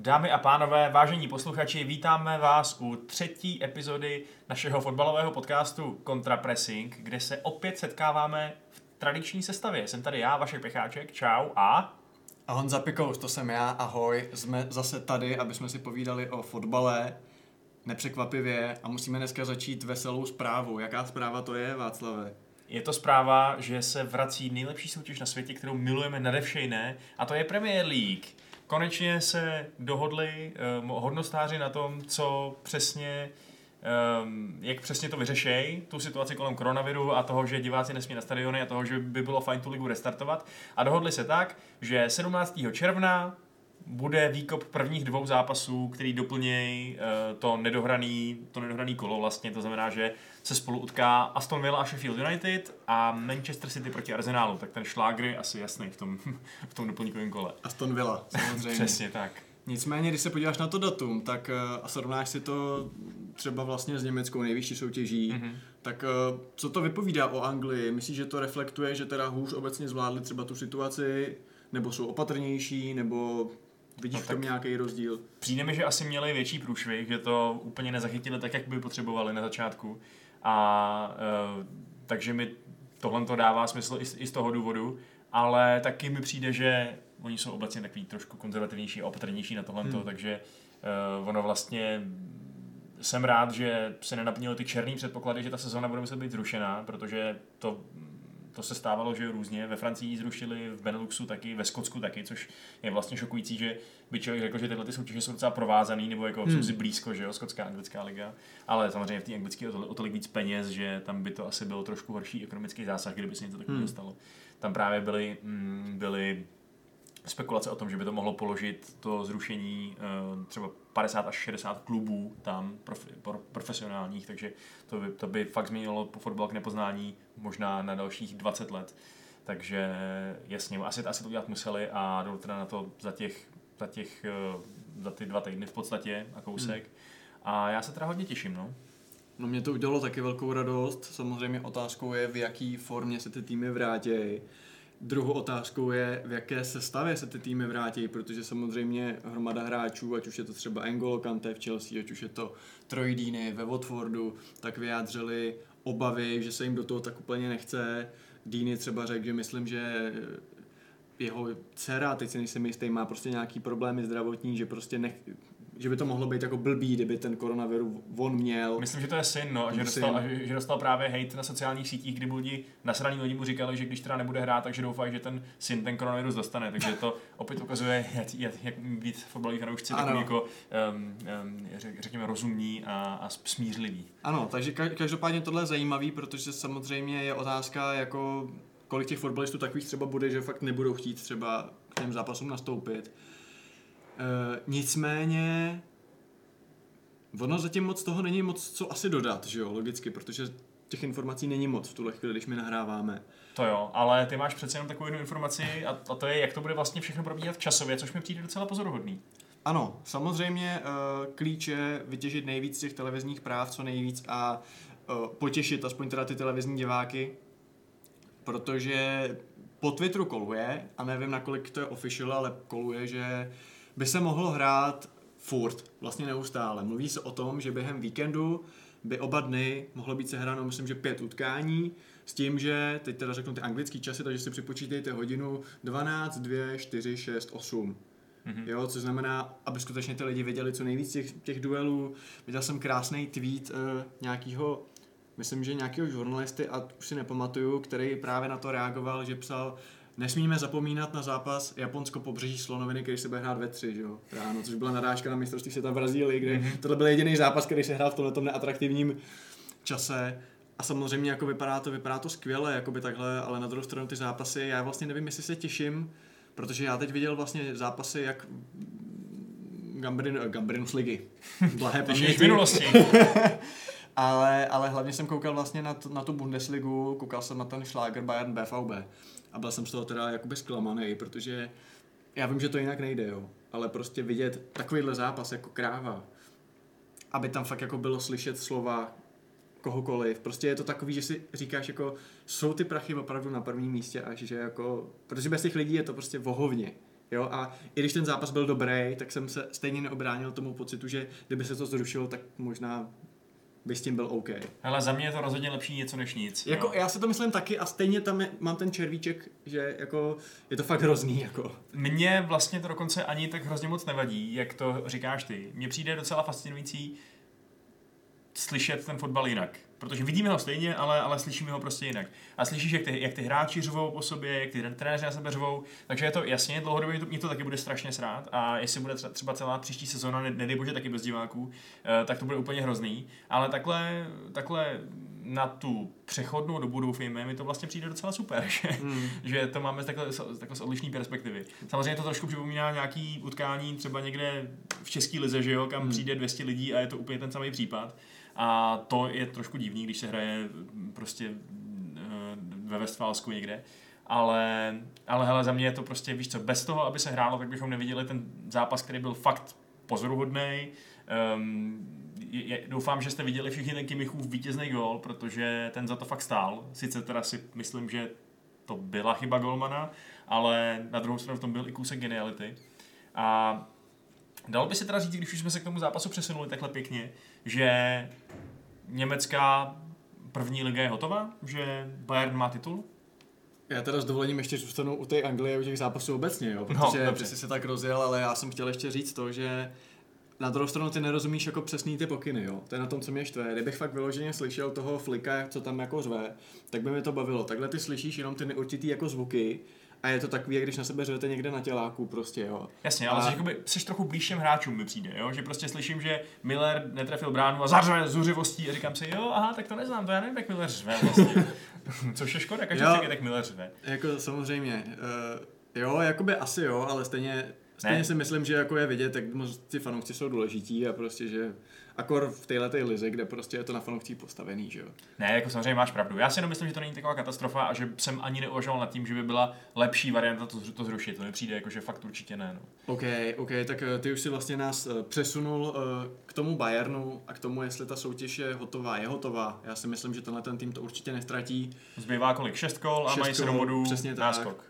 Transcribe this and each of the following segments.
Dámy a pánové, vážení posluchači, vítáme vás u třetí epizody našeho fotbalového podcastu Contrapressing, kde se opět setkáváme v tradiční sestavě. Jsem tady já, Vašek Pecháček, čau a... A Honza Pikous, to jsem já, ahoj. Jsme zase tady, aby jsme si povídali o fotbale, nepřekvapivě, a musíme dneska začít veselou zprávou. Jaká zpráva to je, Václave? Je to zpráva, že se vrací nejlepší soutěž na světě, kterou milujeme nadevšejné, a to je Premier League. Konečně se dohodli um, hodnostáři na tom, co přesně um, jak přesně to vyřešej, tu situaci kolem koronaviru a toho, že diváci nesmí na stadiony a toho, že by bylo fajn tu ligu restartovat. A dohodli se tak, že 17. června bude výkop prvních dvou zápasů, který doplnějí uh, to nedohraný, to nedohraný kolo vlastně, to znamená, že se spolu utká Aston Villa a Sheffield United a Manchester City proti Arsenalu, tak ten šlágr je asi jasný v tom, v tom doplňkovém kole. Aston Villa, samozřejmě. Přesně tak. Nicméně, když se podíváš na to datum, tak uh, a srovnáš si to třeba vlastně s německou nejvyšší soutěží, mm-hmm. tak uh, co to vypovídá o Anglii? Myslíš, že to reflektuje, že teda hůř obecně zvládli třeba tu situaci, nebo jsou opatrnější, nebo Vidíš no, v tom nějaký rozdíl? Přijde mi, že asi měli větší průšvih, že to úplně nezachytili tak, jak by potřebovali na začátku. A uh, takže mi tohle to dává smysl i z, i z toho důvodu, ale taky mi přijde, že oni jsou obecně takový trošku konzervativnější a opatrnější na tohle, hmm. takže uh, ono vlastně jsem rád, že se nenaplnily ty černý předpoklady, že ta sezóna bude muset být zrušená, protože to to se stávalo, že různě. Ve Francii zrušili, v Beneluxu taky, ve Skotsku taky, což je vlastně šokující, že by člověk řekl, že tyhle ty soutěže jsou docela provázaný, nebo jako hmm. jsou si blízko, že jo, skotská anglická liga. Ale samozřejmě v té anglické o, o tolik víc peněz, že tam by to asi byl trošku horší ekonomický zásah, kdyby se něco takového hmm. stalo. Tam právě byly, mm, byly spekulace o tom, že by to mohlo položit to zrušení uh, třeba 50 až 60 klubů tam prof, pro, profesionálních, takže to by, to by fakt změnilo po fotbal k nepoznání možná na dalších 20 let. Takže jasně, asi, asi to udělat museli a jdou teda na to za těch, za těch uh, za ty dva týdny v podstatě a kousek. Hmm. A já se teda hodně těším, no. No mě to udělalo taky velkou radost. Samozřejmě otázkou je, v jaký formě se ty týmy vrátí. Druhou otázkou je, v jaké sestavě se ty týmy vrátí, protože samozřejmě hromada hráčů, ať už je to třeba Engolo Kante v Chelsea, ať už je to Troy Deeney ve Watfordu, tak vyjádřili obavy, že se jim do toho tak úplně nechce. Deeney třeba řekl, že myslím, že jeho dcera, teď si nejsem jistý, má prostě nějaký problémy zdravotní, že prostě nech, že by to mohlo být jako blbý, kdyby ten koronavirus on měl. Myslím, že to je syn, no, že dostal, a že, že dostal právě hate na sociálních sítích, kdy lidi, nasraní lidi mu říkali, že když teda nebude hrát, takže doufají, že ten syn ten koronavirus dostane, takže to opět ukazuje, jak, jak, jak být fotbaloví fanoušci takový jako, um, um, řekněme, rozumní a, a smířlivý. Ano, takže každopádně tohle je zajímavý, protože samozřejmě je otázka, jako kolik těch fotbalistů takových třeba bude, že fakt nebudou chtít třeba k těm zápasům nastoupit. E, nicméně ono zatím moc toho není moc co asi dodat, že jo, logicky, protože těch informací není moc v tuhle chvíli, když my nahráváme. To jo, ale ty máš přece jenom takovou jednu informaci a, a to je, jak to bude vlastně všechno probíhat časově, což mi přijde docela pozoruhodný. Ano, samozřejmě uh, klíč je vytěžit nejvíc těch televizních práv, co nejvíc a uh, potěšit aspoň teda ty televizní diváky, protože po Twitteru koluje, a nevím nakolik to je official, ale koluje, že by se mohlo hrát furt, vlastně neustále. Mluví se o tom, že během víkendu by oba dny mohlo být sehráno, myslím, že pět utkání, s tím, že, teď teda řeknu ty anglické časy, takže si připočítejte hodinu 12, 2, 4, 6, 8. Mm-hmm. Jo, což znamená, aby skutečně ty lidi věděli co nejvíc těch, těch duelů. Viděl jsem krásný tweet uh, nějakého, myslím, že nějakého žurnalisty, a už si nepamatuju, který právě na to reagoval, že psal, Nesmíme zapomínat na zápas Japonsko pobřeží Slonoviny, který se bude hrát ve tři, že jo, ráno, což byla narážka na mistrovství světa v Brazílii, kde mm-hmm. tohle byl jediný zápas, který se hrál v tomhle neatraktivním čase. A samozřejmě jako vypadá to, vypadá to skvěle, jako by takhle, ale na druhou stranu ty zápasy, já vlastně nevím, jestli se těším, protože já teď viděl vlastně zápasy, jak Gambrin, Gambrinus ligy. Blahé paměti. minulosti. ale, ale hlavně jsem koukal vlastně na, na tu Bundesligu, koukal jsem na ten Schlager Bayern BVB a byl jsem z toho teda jakoby zklamaný, protože já vím, že to jinak nejde, jo, ale prostě vidět takovýhle zápas jako kráva, aby tam fakt jako bylo slyšet slova kohokoliv. Prostě je to takový, že si říkáš jako, jsou ty prachy opravdu na prvním místě až, že jako, protože bez těch lidí je to prostě vohovně. Jo, a i když ten zápas byl dobrý, tak jsem se stejně neobránil tomu pocitu, že kdyby se to zrušilo, tak možná by s tím byl OK. Ale za mě je to rozhodně lepší něco než nic. Jako, jo. já si to myslím taky a stejně tam je, mám ten červíček, že jako je to fakt hrozný. Jako. Mně vlastně to dokonce ani tak hrozně moc nevadí, jak to říkáš ty. Mně přijde docela fascinující slyšet ten fotbal jinak. Protože vidíme ho stejně, ale, ale slyšíme ho prostě jinak. A slyšíš, jak ty, jak ty hráči řvou po sobě, jak ty trenéři na sebe řvou. Takže je to jasně, dlouhodobě to, mě to taky bude strašně srát. A jestli bude třeba celá příští sezóna, ne, nedej bože taky bez diváků, eh, tak to bude úplně hrozný. Ale takhle, takhle na tu přechodnou dobu doufejme, mi to vlastně přijde docela super, že, hmm. že to máme z takhle, takhle z odlišné perspektivy. Samozřejmě to trošku připomíná nějaký utkání třeba někde v České lize, že jo, kam hmm. přijde 200 lidí a je to úplně ten samý případ. A to je trošku divný, když se hraje prostě eh, ve Westfálsku někde. Ale, ale hele, za mě je to prostě, víš co, bez toho, aby se hrálo, tak bychom neviděli ten zápas, který byl fakt pozoruhodný. Um, je, doufám, že jste viděli všichni ten Kimichův vítězný gol, protože ten za to fakt stál. Sice teda si myslím, že to byla chyba golmana, ale na druhou stranu v tom byl i kousek geniality. A dalo by se teda říct, když už jsme se k tomu zápasu přesunuli takhle pěkně, že německá první liga je hotová? Že Bayern má titul? Já teda s dovolením ještě zůstanu u té Anglie, u těch zápasů obecně, jo, no, protože no, přesně se tak rozjel, ale já jsem chtěl ještě říct to, že na druhou stranu ty nerozumíš jako přesný ty pokyny, jo. To je na tom, co mě štve. Kdybych fakt vyloženě slyšel toho flika, co tam jako řve, tak by mi to bavilo. Takhle ty slyšíš jenom ty neurčitý jako zvuky a je to takový, jak když na sebe řvete někde na těláku prostě, jo. Jasně, ale a... jsi, jakoby, jsi trochu blížším hráčům mi přijde, jo, že prostě slyším, že Miller netrefil bránu a zařve zuřivostí a říkám si, jo, aha, tak to neznám, to já nevím, jak Miller řve vlastně. Což je škoda, každý jo, tak Miller řve. Jako samozřejmě, uh, jo, jakoby asi jo, ale stejně, stejně ne. si myslím, že jako je vidět, jak moc ty fanoušci jsou důležití a prostě, že Akor v téhle lize, kde prostě je to na fanoušcích postavený, že jo? Ne, jako samozřejmě máš pravdu. Já si jenom myslím, že to není taková katastrofa a že jsem ani neuvažoval nad tím, že by byla lepší varianta to, to zrušit. To mi přijde jako, že fakt určitě ne. No. OK, OK, tak eh, ty už si vlastně nás eh, přesunul eh, k tomu Bayernu a k tomu, jestli ta soutěž je hotová. Je hotová. Já si myslím, že tenhle ten tým to určitě nestratí. Zbývá kolik? 6 kol a mají 7 bodů přesně náskok. Tak.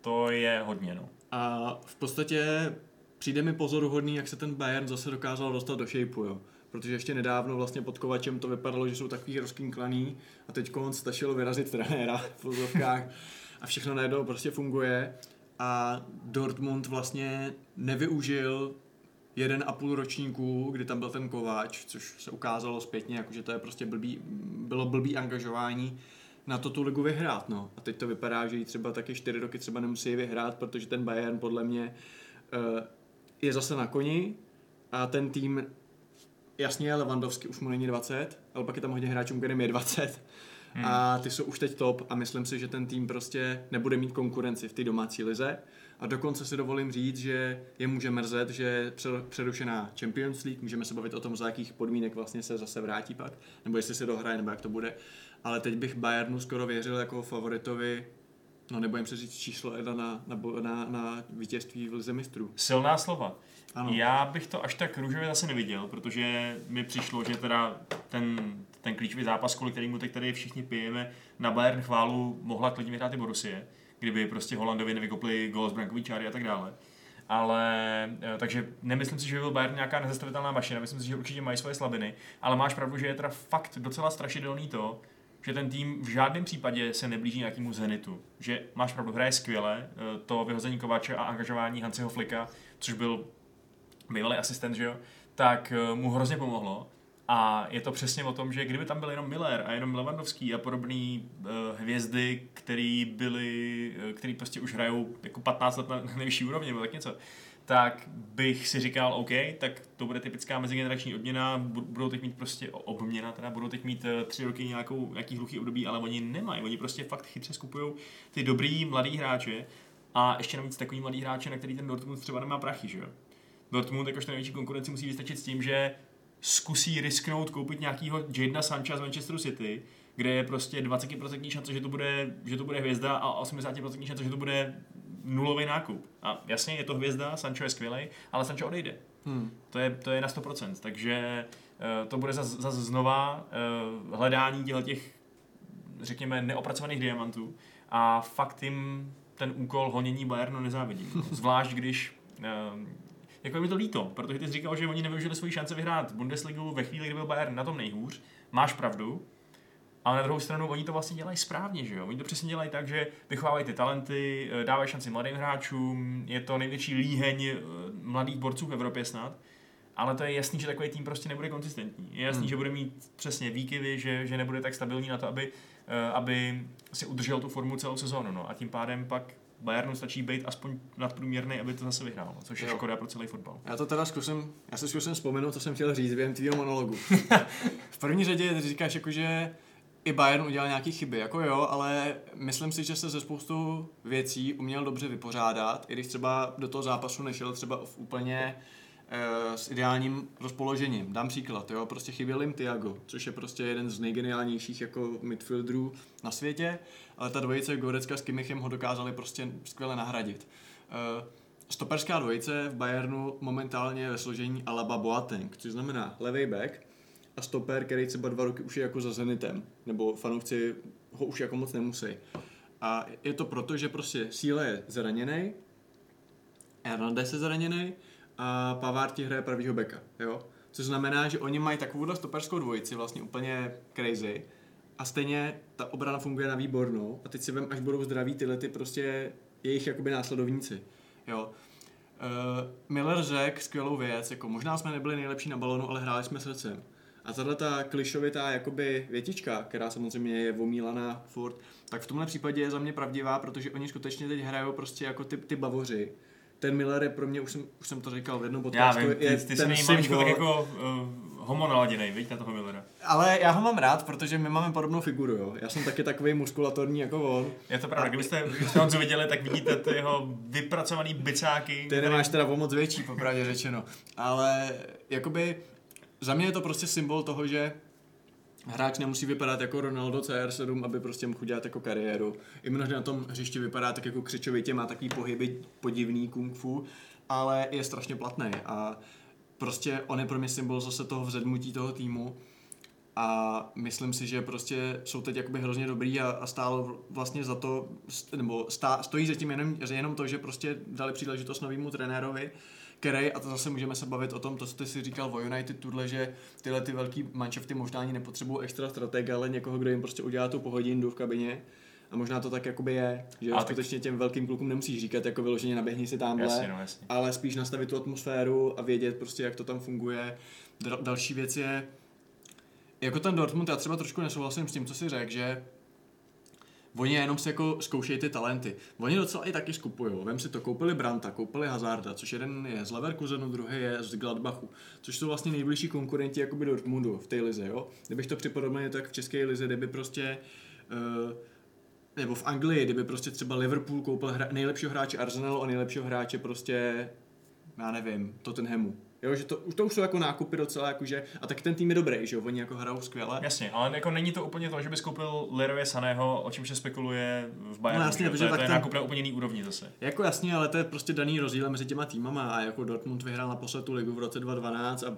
To je hodně, no. A v podstatě přijde mi pozoruhodný, jak se ten Bayern zase dokázal dostat do shapeu, jo protože ještě nedávno vlastně pod Kovačem to vypadalo, že jsou takový rozkýnklaný a teď stačilo vyrazit trenéra v vozovkách a všechno najednou prostě funguje a Dortmund vlastně nevyužil jeden a půl ročníků, kdy tam byl ten Kováč, což se ukázalo zpětně, jakože to je prostě blbý, bylo blbý angažování na to tu ligu vyhrát, no. A teď to vypadá, že ji třeba taky čtyři roky třeba nemusí vyhrát, protože ten Bayern podle mě uh, je zase na koni a ten tým jasně, Levandovský už mu není 20, ale pak je tam hodně hráčů, kterým je 20. Hmm. A ty jsou už teď top a myslím si, že ten tým prostě nebude mít konkurenci v té domácí lize. A dokonce si dovolím říct, že je může mrzet, že přerušená Champions League, můžeme se bavit o tom, za jakých podmínek vlastně se zase vrátí pak, nebo jestli se dohraje, nebo jak to bude. Ale teď bych Bayernu skoro věřil jako favoritovi No nebojím se říct číslo jedna na, na, na, na vítězství v Lize mistrů. Silná slova. Ano. Já bych to až tak růžově zase neviděl, protože mi přišlo, že teda ten, ten klíčový zápas, kvůli kterému teď tady všichni pijeme, na Bayern chválu mohla klidně vyhrát i Borussie, kdyby prostě Holandovi nevykopli gol z brankový čáry a tak dále. Ale, eh, takže nemyslím si, že by byl Bayern nějaká nezastavitelná mašina, myslím si, že určitě mají svoje slabiny, ale máš pravdu, že je teda fakt docela strašidelný to, že ten tým v žádném případě se neblíží nějakému zenitu. Že máš pravdu, hraje skvěle, eh, to vyhození Kovače a angažování Hansiho Flika, což byl bývalý asistent, že jo, tak eh, mu hrozně pomohlo. A je to přesně o tom, že kdyby tam byl jenom Miller a jenom Lewandowski a podobný uh, hvězdy, který byly, uh, který prostě už hrajou jako 15 let na nejvyšší úrovni nebo tak něco, tak bych si říkal, OK, tak to bude typická mezigenerační odměna, budou teď mít prostě obměna, teda budou teď mít tři roky nějakou, nějaký hluchý období, ale oni nemají, oni prostě fakt chytře skupují ty dobrý mladý hráče a ještě navíc takový mladý hráče, na který ten Dortmund třeba nemá prachy, že jo. Dortmund jakožto největší konkurenci musí vystačit s tím, že zkusí risknout koupit nějakého Jadena Sancha z Manchesteru City, kde je prostě 20% šance, že to bude, že to bude hvězda a 80% šance, že to bude nulový nákup. A jasně, je to hvězda, Sancho je skvělý, ale Sancho odejde. Hmm. To, je, to je na 100%. Takže uh, to bude zase zas znova uh, hledání těch, řekněme, neopracovaných diamantů. A fakt jim ten úkol honění Bayernu nezávidím. No. Zvlášť když um, jako je mi to líto, protože ty jsi říkal, že oni nevyužili svoji šance vyhrát Bundesligu ve chvíli, kdy byl Bayern na tom nejhůř. Máš pravdu, ale na druhou stranu oni to vlastně dělají správně, že jo? Oni to přesně dělají tak, že vychovávají ty talenty, eh, dávají šanci mladým hráčům, je to největší líheň eh, mladých borců v Evropě snad. Ale to je jasný, že takový tým prostě nebude konzistentní. Je jasný, hmm. že bude mít přesně výkyvy, že, že nebude tak stabilní na to, aby, eh, aby si udržel tu formu celou sezónu. No. A tím pádem pak Bayernu stačí být aspoň nadprůměrný, aby to zase vyhrál, no, což je jo. škoda pro celý fotbal. Já to teda zkusím, já se zkusím vzpomenout, co jsem chtěl říct během tvýho monologu. v první řadě říkáš jako, že i Bayern udělal nějaké chyby, jako jo, ale myslím si, že se ze spoustu věcí uměl dobře vypořádat, i když třeba do toho zápasu nešel třeba v úplně e, s ideálním rozpoložením. Dám příklad, jo, prostě chyběl jim Tiago, což je prostě jeden z nejgeniálnějších jako midfielderů na světě, ale ta dvojice Gorecka s Kimichem ho dokázali prostě skvěle nahradit. E, stoperská dvojice v Bayernu momentálně ve složení Alaba Boateng, což znamená levý back, a stoper, který třeba dva roky už je jako za Zenitem, nebo fanoušci ho už jako moc nemusí. A je to proto, že prostě Síle je zraněný, Hernandez je zraněný a Pavard hraje pravýho beka, jo? Což znamená, že oni mají takovouhle stoperskou dvojici, vlastně úplně crazy, a stejně ta obrana funguje na výbornou a teď si vem, až budou zdraví tyhle ty prostě jejich jakoby následovníci, jo? Uh, Miller řekl skvělou věc, jako možná jsme nebyli nejlepší na balonu, ale hráli jsme srdcem. A tahle ta klišovitá jakoby větička, která samozřejmě je omílaná furt, tak v tomhle případě je za mě pravdivá, protože oni skutečně teď hrajou prostě jako ty, ty bavoři. Ten Miller je pro mě, už jsem, už jsem to říkal v jednom podcastu, já vím, je ty, ty ten symbol. tak jako uh, homo naladěnej, víš, na toho Millera. Ale já ho mám rád, protože my máme podobnou figuru, jo. Já jsem taky takový muskulatorní jako on. Je to pravda, kdybyste, kdybyste Honzu viděli, tak vidíte ty jeho vypracovaný bicáky. Ty nemáš teda o moc větší, popravdě řečeno. Ale jakoby za mě je to prostě symbol toho, že hráč nemusí vypadat jako Ronaldo CR7, aby prostě mohl dělat jako kariéru. I mnohdy na tom hřišti vypadá tak jako křičovitě, má takový pohyby podivný kung fu, ale je strašně platný a prostě on je pro mě symbol zase toho vzedmutí toho týmu a myslím si, že prostě jsou teď jakoby hrozně dobrý a, a stálo vlastně za to, nebo stá, stojí za tím jenom, jenom to, že prostě dali příležitost novému trenérovi, který, a to zase můžeme se bavit o tom, to, co ty si říkal o United, tudle, že tyhle ty velký manšafty možná ani nepotřebují extra stratega, ale někoho, kdo jim prostě udělá tu pohodinu v kabině. A možná to tak jakoby je, že a skutečně těm velkým klukům nemusíš říkat jako vyloženě naběhni si tamhle, jasně, no, jasně. ale spíš nastavit tu atmosféru a vědět prostě, jak to tam funguje. Dal- další věc je, jako ten Dortmund, já třeba trošku nesouhlasím s tím, co si řekl, že Oni jenom si jako zkoušejí ty talenty. Oni docela i taky skupují. Vem si to, koupili Branta, koupili Hazarda, což jeden je z Leverkusenu, druhý je z Gladbachu, což jsou vlastně nejbližší konkurenti jakoby Dortmundu v té lize, jo. Kdybych to připodobnil, tak v české lize, kdyby prostě uh, nebo v Anglii, kdyby prostě třeba Liverpool koupil hra, nejlepšího hráče Arsenalu a nejlepšího hráče prostě, já nevím, Tottenhamu. Jo, že to, to už jsou jako nákupy docela, jakože, a tak ten tým je dobrý, že jo, oni jako hrajou skvěle. Jasně, ale jako není to úplně to, že by koupil Leroy Saného, o čem se spekuluje v Bayernu, no, jasně, to, je, to je nákup na úplně jiný úrovni zase. Jako jasně, ale to je prostě daný rozdíl mezi těma týmama a jako Dortmund vyhrál na tu ligu v roce 2012 a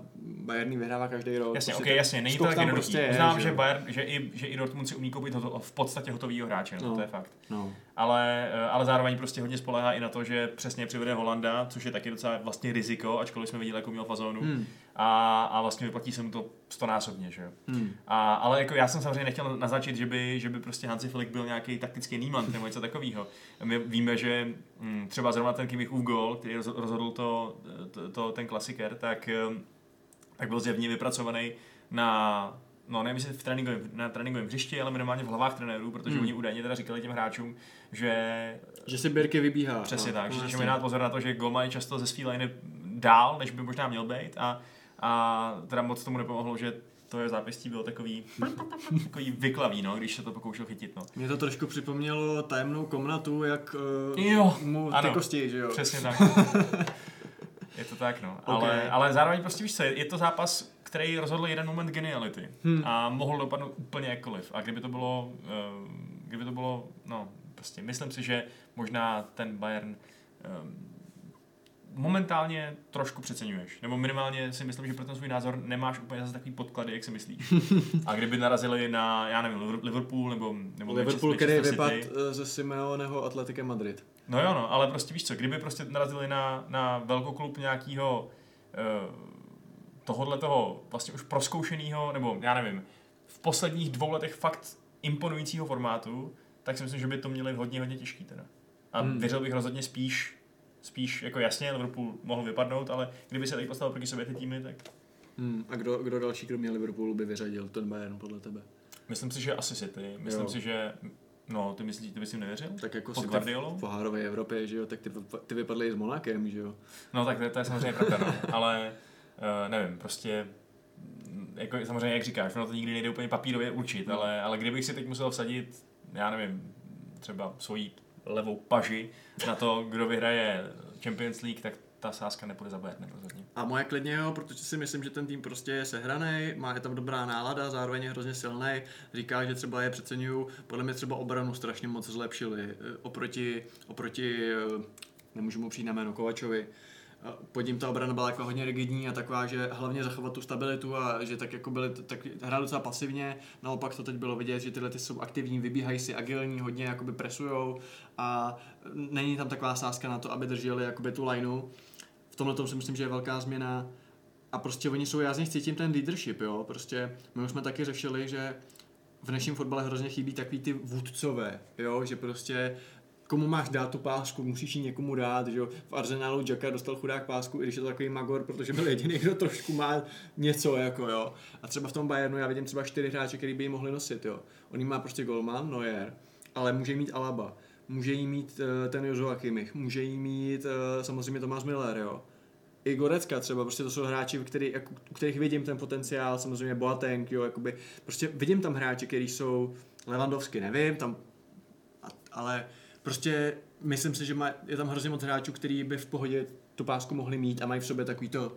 Bayern vyhrává každý rok. Jasně, prostě okay, jasně, není to tak jednoduchý. Prostě Znám, že, Bayern, že, i, že i Dortmund si umí koupit hoto, v podstatě hotovýho hráče, no, no. to je fakt. No. Ale, eh, ale zároveň prostě hodně spolehá i na to, že přesně přivede Holanda, což je taky docela vlastně riziko, ačkoliv jsme viděli, jako měl fazónu. Hmm a, a vlastně vyplatí se mu to stonásobně, že jo. Hmm. A, ale jako já jsem samozřejmě nechtěl naznačit, že by, že by prostě Hansi Flick byl nějaký taktický nímant nebo něco takového. My víme, že hm, třeba zrovna ten Kimichův gol, který rozhodl to, to, to, ten klasiker, tak, hm, tak byl zjevně vypracovaný na no nevím, jestli v tréninkovém, na tréninkovém hřišti, ale minimálně v hlavách trenérů, protože hmm. oni údajně teda říkali těm hráčům, že... Že si Birky vybíhá. Přesně no, tak, no, že, mi dát pozor na to, že golman je často ze své liney dál, než by možná měl být a a teda moc tomu nepomohlo, že to je zápěstí bylo takový, takový vyklavý, no, když se to pokoušel chytit. No. Mě to trošku připomnělo tajemnou komnatu, jak uh, jo, mu ty kosti, že jo? Přesně tak. je to tak, no. Okay. Ale, ale zároveň prostě víš co, je to zápas, který rozhodl jeden moment geniality hmm. a mohl dopadnout úplně jakkoliv. A kdyby to bylo, uh, kdyby to bylo, no, prostě myslím si, že možná ten Bayern um, momentálně trošku přeceňuješ. Nebo minimálně si myslím, že pro ten svůj názor nemáš úplně zase takový podklady, jak si myslíš. A kdyby narazili na, já nevím, Liverpool nebo, nebo Liverpool, který vypad eh, ze Simeoneho Atletikem Madrid. No jo, no, ale prostě víš co, kdyby prostě narazili na, na velkoklub nějakého uh, tohohle toho vlastně už proskoušeného, nebo já nevím, v posledních dvou letech fakt imponujícího formátu, tak si myslím, že by to měli hodně, hodně těžký teda. A hmm. věřil bych rozhodně spíš, spíš jako jasně, Liverpool mohl vypadnout, ale kdyby se tady postavil proti sobě ty týmy, tak... Hmm. A kdo, kdo další kromě Liverpoolu by vyřadil ten Bayern podle tebe? Myslím si, že asi City. Myslím jo. si, že No, ty myslíš, ty bys jim nevěřil? Tak jako Pod si v pohárové Evropě, že jo, tak ty, ty vypadly s Monakem, že jo. No tak to, to je samozřejmě pravda, no. ale uh, nevím, prostě jako samozřejmě, jak říkáš, no to nikdy nejde úplně papírově určit, hmm. ale, ale kdybych si teď musel vsadit, já nevím, třeba svoji levou paži na to, kdo vyhraje Champions League, tak ta sázka nepůjde za rozhodně. A moje klidně jo, protože si myslím, že ten tým prostě je sehraný, má je tam dobrá nálada, zároveň je hrozně silný. Říká, že třeba je přeceňuju, podle mě třeba obranu strašně moc zlepšili eh, oproti, oproti eh, nemůžu mu přijít na jméno Kovačovi, pod ním ta obrana byla jako hodně rigidní a taková, že hlavně zachovat tu stabilitu a že tak jako byly, tak hráli docela pasivně, naopak to teď bylo vidět, že tyhle ty jsou aktivní, vybíhají si agilní, hodně jakoby presujou a není tam taková sázka na to, aby drželi jakoby tu lineu. V tomhle tom si myslím, že je velká změna. A prostě oni jsou, já z nich cítím ten leadership, jo, prostě my už jsme taky řešili, že v dnešním fotbale hrozně chybí takový ty vůdcové, jo, že prostě komu máš dát tu pásku, musíš ji někomu dát, že jo. V Arsenalu Jacka dostal chudák pásku, i když je to takový magor, protože byl jediný, kdo trošku má něco, jako jo. A třeba v tom Bayernu já vidím třeba čtyři hráče, který by ji mohli nosit, jo. On má prostě Golman, Neuer, ale může mít Alaba, může jí mít uh, ten Joshua Kimmich, může jí mít uh, samozřejmě Tomáš Miller, jo. I Gorecka třeba, prostě to jsou hráči, který, jako, u kterých vidím ten potenciál, samozřejmě Boateng, jo, jakoby, prostě vidím tam hráči, kteří jsou Lewandowski, nevím, tam, ale Prostě myslím si, že má, je tam hrozně moc hráčů, který by v pohodě tu pásku mohli mít a mají v sobě takový to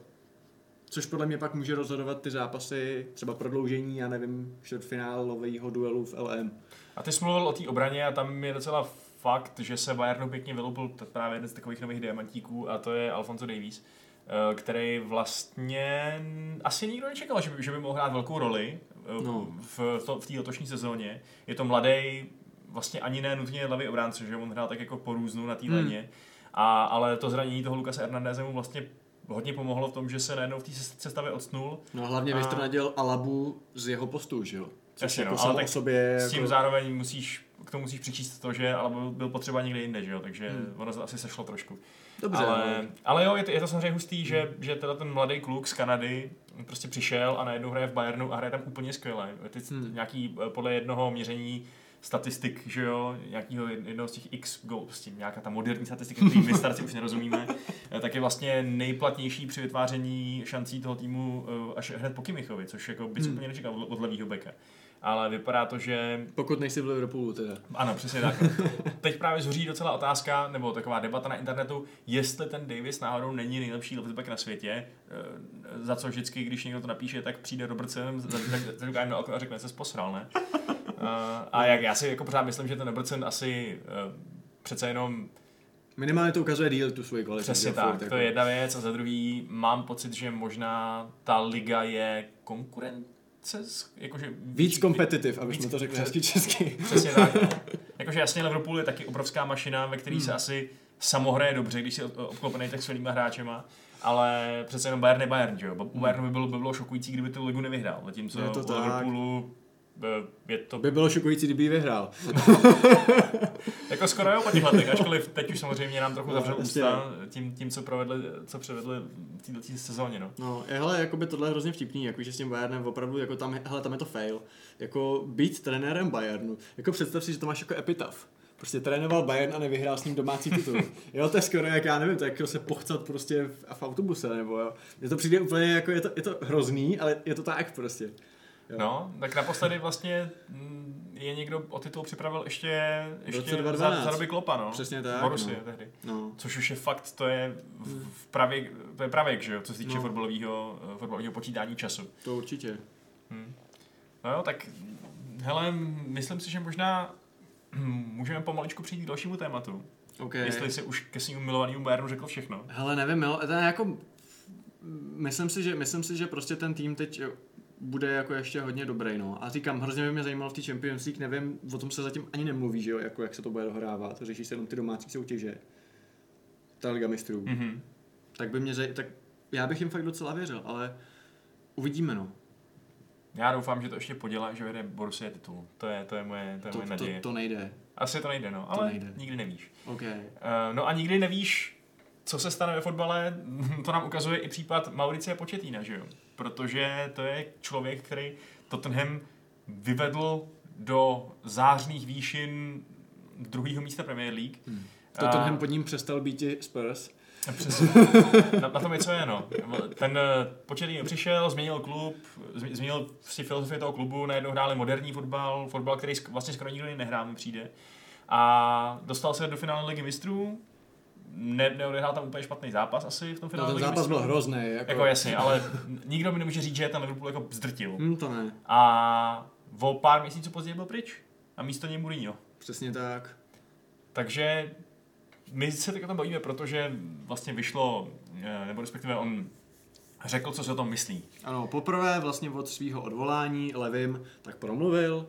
Což podle mě pak může rozhodovat ty zápasy, třeba prodloužení, já nevím, čtvrtfinálového duelu v LM. A ty jsi mluvil o té obraně a tam je docela fakt, že se Bayernu pěkně vyloupil právě jeden z takových nových diamantíků a to je Alfonso Davies, eh, který vlastně asi nikdo nečekal, že by, že by mohl hrát velkou roli eh, no. v, v, v té letošní sezóně. Je to mladý, vlastně ani ne nutně levý obránce, že on hrál tak jako po různu na té hmm. leně. A, ale to zranění toho Lukase Hernandeze mu vlastně hodně pomohlo v tom, že se najednou v té sestavě odstnul. No a hlavně a... vystrnadil Alabu z jeho postu, že jo? Což Jasně, jako no, ale tak sobě s tím jako... zároveň musíš, k tomu musíš přičíst to, že Alabu byl potřeba někde jinde, že jo? Takže hmm. ono asi sešlo trošku. Dobře, ale, no. ale jo, je to, je to samozřejmě hustý, že, hmm. že teda ten mladý kluk z Kanady prostě přišel a najednou hraje v Bayernu a hraje tam úplně skvěle. Teď hmm. nějaký eh, podle jednoho měření statistik, že jo, nějakého jednoho z těch X goal, prostě nějaká ta moderní statistika, který my starci už nerozumíme, eh, tak je vlastně nejplatnější při vytváření šancí toho týmu eh, až hned po Kimichovi, což jako bys hmm. úplně nečekal od, od levýho beka. Ale vypadá to, že... Pokud nejsi v Liverpoolu teda. Ano, přesně tak. Teď právě zhoří docela otázka, nebo taková debata na internetu, jestli ten Davis náhodou není nejlepší left na světě, eh, za co vždycky, když někdo to napíše, tak přijde Robertson, zaříká jim a řekne, se posral, ne? a jak já si jako pořád myslím, že ten Robertson asi uh, přece jenom Minimálně to ukazuje díl tu svoji kvalitu. Přesně tak, to jako. je jedna věc a za druhý mám pocit, že možná ta liga je konkurence, jakože... Víc kompetitiv, aby jsme to řekli hezky česky. Přesně tak, no. Jakože jasně Liverpool je taky obrovská mašina, ve který hmm. se asi samohraje dobře, když si obklopený tak skvělýma hráčema, ale přece jenom Bayern je Bayern, že jo? U Bayernu by bylo, by bylo šokující, kdyby tu ligu nevyhrál, zatímco je to u Liverpoolu je to... By bylo šokující, kdyby ji vyhrál. jako skoro jo po těch letech, ačkoliv teď už samozřejmě nám trochu no, zavřel ústa tím, tím, co provedli, co převedli v této sezóně. No, no hele, jako by tohle je hrozně vtipný, jako, že s tím Bayernem opravdu, jako tam, hele, tam je to fail. Jako být trenérem Bayernu, jako představ si, že to máš jako epitaf prostě trénoval Bayern a nevyhrál s ním domácí titul. jo, to je skoro jak já nevím, to jako se pochcat prostě v, v autobuse, nebo jo. Je to přijde úplně jako, je to, je to hrozný, ale je to tak prostě. Jo. No, tak naposledy vlastně mm, je někdo o titul připravil ještě, ještě za, za doby Klopa, no. Přesně tak. Borusy no. tehdy. No. Což už je fakt, to je v, v pravě, to je pravěk, že jo, co se týče no. fotbalového, fotbalového počítání času. To určitě. Hmm. No jo, tak hele, myslím si, že možná můžeme pomaličku přijít k dalšímu tématu. Okay. Jestli si už ke svým milovanému Bayernu řekl všechno. Hele, nevím, jo, to je jako... Myslím si, že, myslím si, že prostě ten tým teď bude jako ještě hodně dobrý, no. A říkám, hrozně by mě zajímalo v té Champions League, nevím, o tom se zatím ani nemluví, že jo, jako jak se to bude dohrávat, řeší se jenom ty domácí soutěže. Ta Liga mistrů. Mm-hmm. Tak by mě, zaj... tak já bych jim fakt docela věřil, ale uvidíme, no. Já doufám, že to ještě podělá, že vede Borussia titul. To je, to je moje, to je To, moje to, naděje. to nejde. Asi to nejde, no, to ale nejde. nikdy nevíš. OK. Uh, no a nikdy nevíš, co se stane ve fotbale, to nám ukazuje i případ Mauricia Početína, že jo? Protože to je člověk, který Tottenham vyvedl do zářných výšin druhého místa Premier League. Hmm. A- Tottenham pod ním přestal být Spurs. Přesně. Na, na tom je co je, no. Ten eh, Pochettino přišel, změnil klub, změnil si filozofii toho klubu, najednou hráli moderní fotbal, fotbal, který vlastně skoro nikdo nehrál, mi přijde. A dostal se do finále ligy mistrů, ne, neodehrál tam úplně špatný zápas asi v tom No, finále ten ligy zápas byl hrozný. Jako, Jako jasně, ale nikdo mi nemůže říct, že ten Liverpool jako zdrtil. Hm, to ne. A o pár měsíců později byl pryč. A místo něj Mourinho. Přesně tak. Takže my se teď o tom bavíme, protože vlastně vyšlo, eh, nebo respektive on řekl, co si o tom myslí. Ano, poprvé vlastně od svého odvolání levým tak promluvil